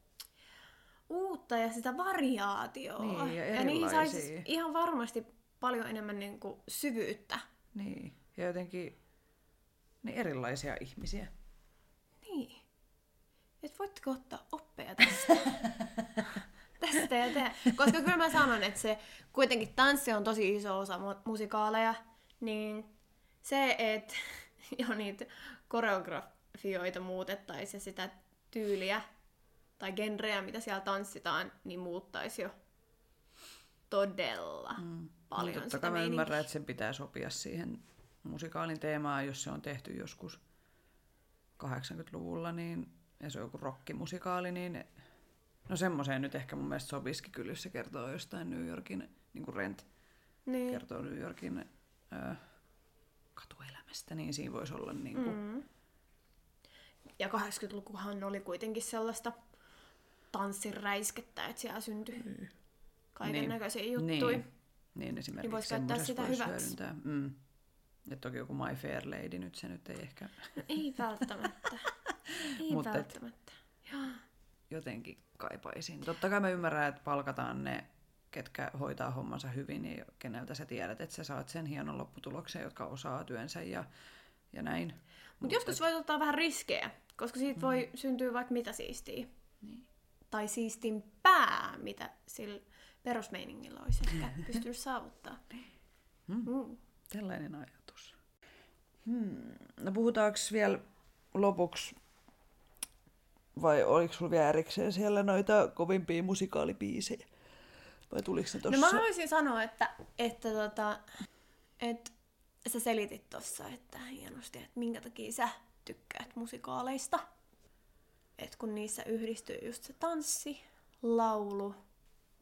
uutta ja sitä variaatioa. Niin, ja ja niihin saisi erilaisia. ihan varmasti paljon enemmän niin kuin, syvyyttä. Niin, ja jotenkin niin erilaisia ihmisiä. Niin. Et voitteko ottaa oppeja tästä? <laughs> tästä ja tehdä. Koska kyllä mä sanon, että se kuitenkin tanssi on tosi iso osa mu- musikaaleja, niin se, että <laughs> jo niitä koreografioita muutettaisiin ja sitä tyyliä tai genreä, mitä siellä tanssitaan, niin muuttaisi jo todella mm. paljon Totta sitä mä ymmärrän, että sen pitää sopia siihen musikaalin teemaan, jos se on tehty joskus 80-luvulla, niin, ja se on joku rockimusikaali, niin no semmoiseen nyt ehkä mun mielestä sopisikin kyllä, jos se kertoo jostain New Yorkin, niin kuin Rent Niin. kertoo New Yorkin ö, katuelämästä, niin siinä voisi olla niin kuin, mm. Mm. Ja 80-lukuhan oli kuitenkin sellaista tanssiräiskettä, että siellä syntyi kaiken näköisiä juttuja. Niin, niin esimerkiksi Niin vois käyttää sitä voisi hyväksi. hyödyntää. Mm. Ja toki joku My Fair Lady nyt se nyt ei ehkä No, ei välttämättä. <laughs> ei Mut et- välttämättä. Jotenkin kaipaisin. Totta kai mä ymmärrän, että palkataan ne ketkä hoitaa hommansa hyvin ja keneltä sä tiedät, että sä saat sen hienon lopputuloksen, jotka osaa työnsä ja, ja näin. Mutta joskus voi ottaa vähän riskejä, koska siitä mm. voi syntyä vaikka mitä siistiä. Niin. Tai siistimpää, mitä sillä perusmeiningillä olisi ehkä <laughs> pystynyt saavuttaa. Mm. Mm. Tällainen ajatus. Hmm. No puhutaanko vielä lopuksi, vai oliko sulla vielä erikseen siellä noita kovimpia musikaalibiisejä? Vai tuliko ne No tossa? mä haluaisin sanoa, että, että, tota, että sä selitit tossa, että hienosti, että minkä takia sä tykkäät musikaaleista. Että kun niissä yhdistyy just se tanssi, laulu.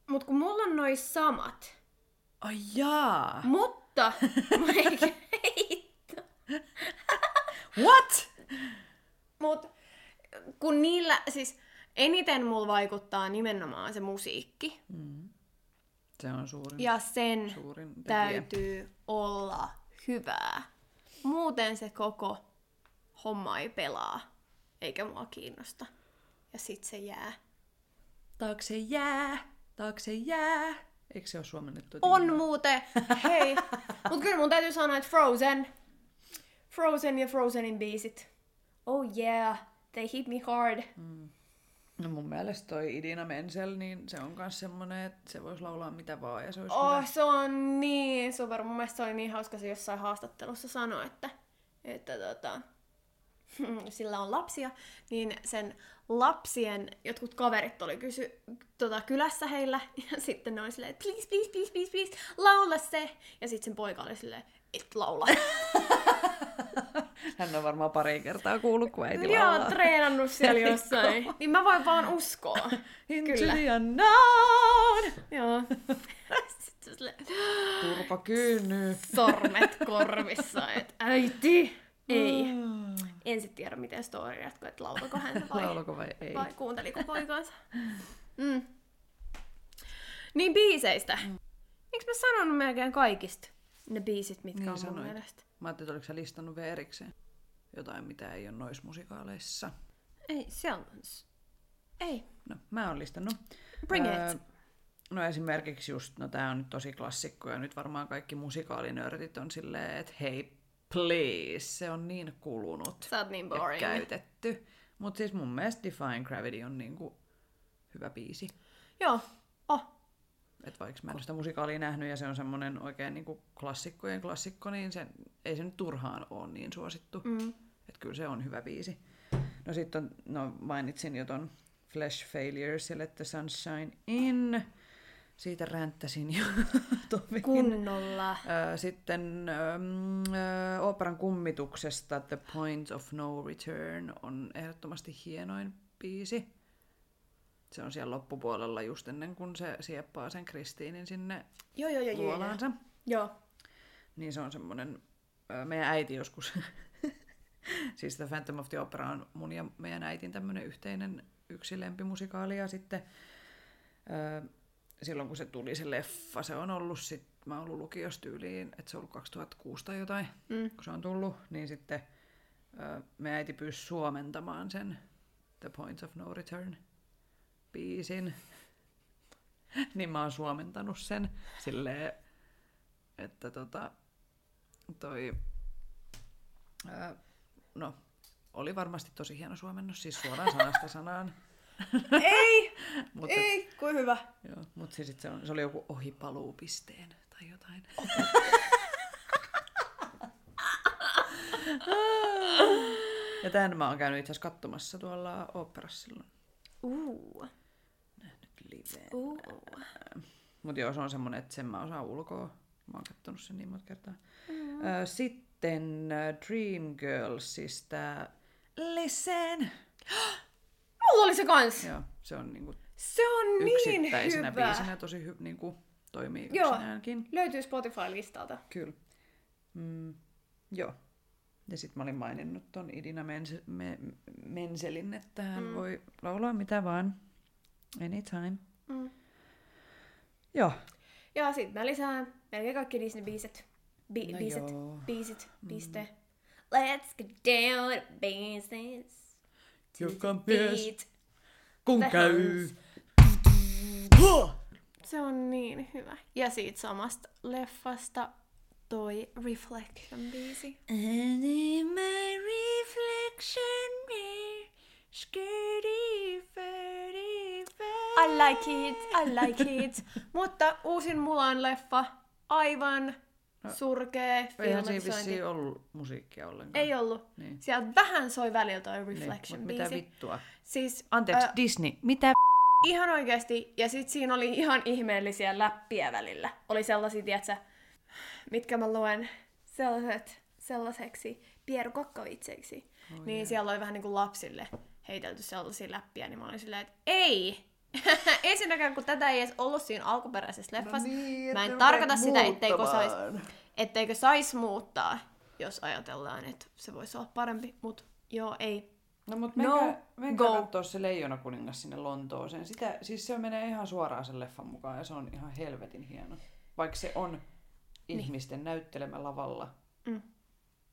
Mut kun mulla on noin samat, Ai jaa! mutta... <laughs> Eikä hitto. What? Mut niillä, siis eniten mulla vaikuttaa nimenomaan se musiikki. Se on suurin, Ja sen suurin tekijä. täytyy olla hyvää. Muuten se koko homma ei pelaa, eikä mua kiinnosta. Ja sit se jää. Taakse jää, taakse jää. Eikö se ole suomennettu? On muuten, hei. Mut kyllä mun täytyy sanoa, että Frozen. Frozen ja Frozenin biisit. Oh yeah, they hit me hard. No mun mielestä toi Idina Menzel, niin se on myös semmonen, että se voisi laulaa mitä vaan ja se olisi Oh, hyvä. se on niin super. Mun mielestä se oli niin hauska se jossain haastattelussa sanoa, että, että tota, <laughs> sillä on lapsia, niin sen lapsien jotkut kaverit oli kysy tota, kylässä heillä, <laughs> ja sitten ne oli silleen, please, please, please, please, please, laula se. Ja sitten sen poika oli silleen, et laula. <laughs> Hän on varmaan pari kertaa kuullut, kun äiti Joo, laulaa. treenannut siellä jossain. Niin mä voin vaan uskoa. Into Kyllä. the unknown! Joo. Sitten Turpa kyynny. sormet korvissa, että äiti, ei. En sit tiedä, miten story jatkuu, että laulako hän vai, Laulako vai ei? vai kuunteliko poikansa. Mm. Niin biiseistä. Mm. Eikö mä sanonut melkein kaikista ne biisit, mitkä Niin on mun sanoit. mielestä? Mä ajattelin, että oliko sä listannut vielä erikseen jotain, mitä ei ole noissa musikaaleissa. Ei, se on... Ei. No, mä oon listannut. Bring it. No esimerkiksi just, no tää on nyt tosi klassikko ja nyt varmaan kaikki musikaalinörtit on silleen, että hei, please, se on niin kulunut Sä oot niin ja boring. käytetty. Mutta siis mun mielestä Define Gravity on niinku hyvä biisi. Joo. Oh. Et vaikka mä en sitä musikaalia nähnyt ja se on semmonen oikein niinku klassikkojen klassikko, niin se, ei se nyt turhaan ole niin suosittu. Mm. Että kyllä se on hyvä biisi. No sitten on, no mainitsin jo ton Flash Failures ja Let the Sunshine In. Siitä ränttäsin jo <laughs> tovin. Kunnolla. Sitten ähm, operan kummituksesta The Point of No Return on ehdottomasti hienoin biisi. Se on siellä loppupuolella just ennen kuin se sieppaa sen Kristiinin sinne Joo, joo, joo, joo. joo. luolaansa. Joo. Niin se on semmoinen, meidän äiti joskus, <laughs> siis The Phantom of the Opera on mun ja meidän äitin tämmöinen yhteinen yksi lempimusikaali ja sitten ö, silloin kun se tuli se leffa, se on ollut sit, mä oon ollut lukiostyyliin, että se on ollut 2006 tai jotain, Mm. kun se on tullut, niin sitten ö, meidän äiti pyysi suomentamaan sen The Point of No Return biisin. niin mä oon suomentanut sen silleen, että tota, toi, ää, no, oli varmasti tosi hieno suomennos, siis suoraan sanasta sanaan. Ei! <laughs> Mutta, Ei! Kuin hyvä. joo, mutta siis se, on, se oli joku ohipaluupisteen tai jotain. <laughs> ja tämän mä oon käynyt itse asiassa katsomassa tuolla oopperassa silloin Uh. Live. Uh. Mutta joo, se on semmonen, että sen mä osaan ulkoa. Mä oon kattonut sen niin monta kertaa. Mm. Sitten ö, Dreamgirlsista Listen. <gasps> Mulla oli se kans. Joo, se on niinku Se on niin yksittäisenä hyvä. biisinä tosi hy, niinku, toimii Joo. yksinäänkin. Löytyy Spotify-listalta. Kyllä. Mm, joo. Ja sitten mä olin maininnut ton Idina Mense, me, Menselin, että hän mm. voi laulaa mitä vaan. Anytime. Mm. Joo. Ja sit mä lisään melkein kaikki Disney-biisit. Bi- No biisit. joo. Biisit. Piste. Let's get down to business. To Joka mies, kun The käy. Se on niin hyvä. Ja siitä samasta leffasta toi Reflection-biisi. my reflection skirty, I like it, I like it. <laughs> Mutta uusin Mulan leffa, aivan no, surkea Eihän siinä vissiin ollut musiikkia ollenkaan. Ei ollut. Niin. Siellä vähän soi välillä toi Reflection niin, mitä vittua? Siis, Anteeksi, äh, Disney, mitä Ihan oikeasti. Ja sit siinä oli ihan ihmeellisiä läppiä välillä. Oli sellaisia, tietsä, mitkä mä luen sellaiset, sellaiseksi pierukokkavitseiksi. Oh, niin yeah. siellä oli vähän niin kuin lapsille heitelty sellaisia läppiä, niin mä olin silleen, että ei! <laughs> Ensinnäkään, kun tätä ei edes ollut siinä alkuperäisessä no leffassa, no niin, mä en tarkoita sitä, etteikö sais, etteikö sais muuttaa, jos ajatellaan, että se voisi olla parempi, mutta joo, ei. No mutta no, menkää, menkää katsoa se Leijona kuningas sinne Lontooseen. Sitä, siis se menee ihan suoraan sen leffan mukaan ja se on ihan helvetin hieno. Vaikka se on niin. ihmisten niin. näyttelemä lavalla, mm.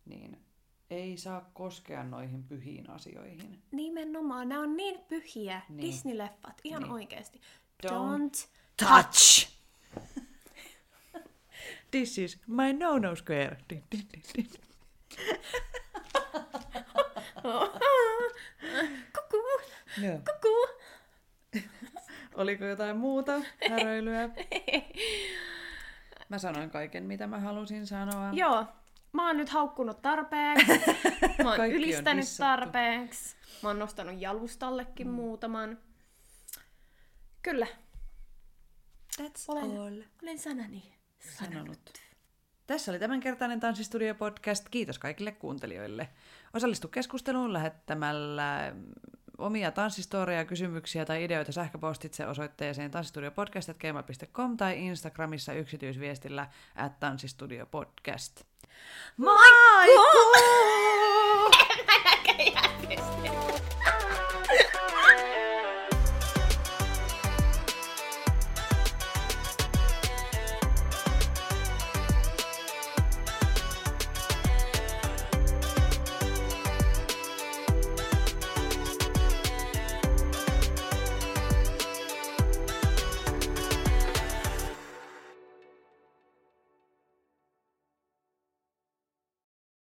niin ei saa koskea noihin pyhiin asioihin. Nimenomaan, nämä on niin pyhiä niin. Disney-leffat, ihan niin. oikeasti. Don't, Don't touch! <laughs> This is my no-no square. <laughs> Kuku! No. Kuku! <laughs> Oliko jotain muuta häröilyä? Mä sanoin kaiken, mitä mä halusin sanoa. Joo, mä oon nyt haukkunut tarpeeksi. <laughs> Mä oon ylistänyt tarpeeksi. Mä oon nostanut jalustallekin mm. muutaman. Kyllä. That's olen, all. Olen sanani sanonut. sanonut. Tässä oli tämänkertainen Tanssistudio-podcast. Kiitos kaikille kuuntelijoille. Osallistu keskusteluun lähettämällä omia tanssistoreja, kysymyksiä tai ideoita sähköpostitse osoitteeseen tanssistudiopodcast.gmail.com tai Instagramissa yksityisviestillä at tanssistudiopodcast. Moikku! <laughs>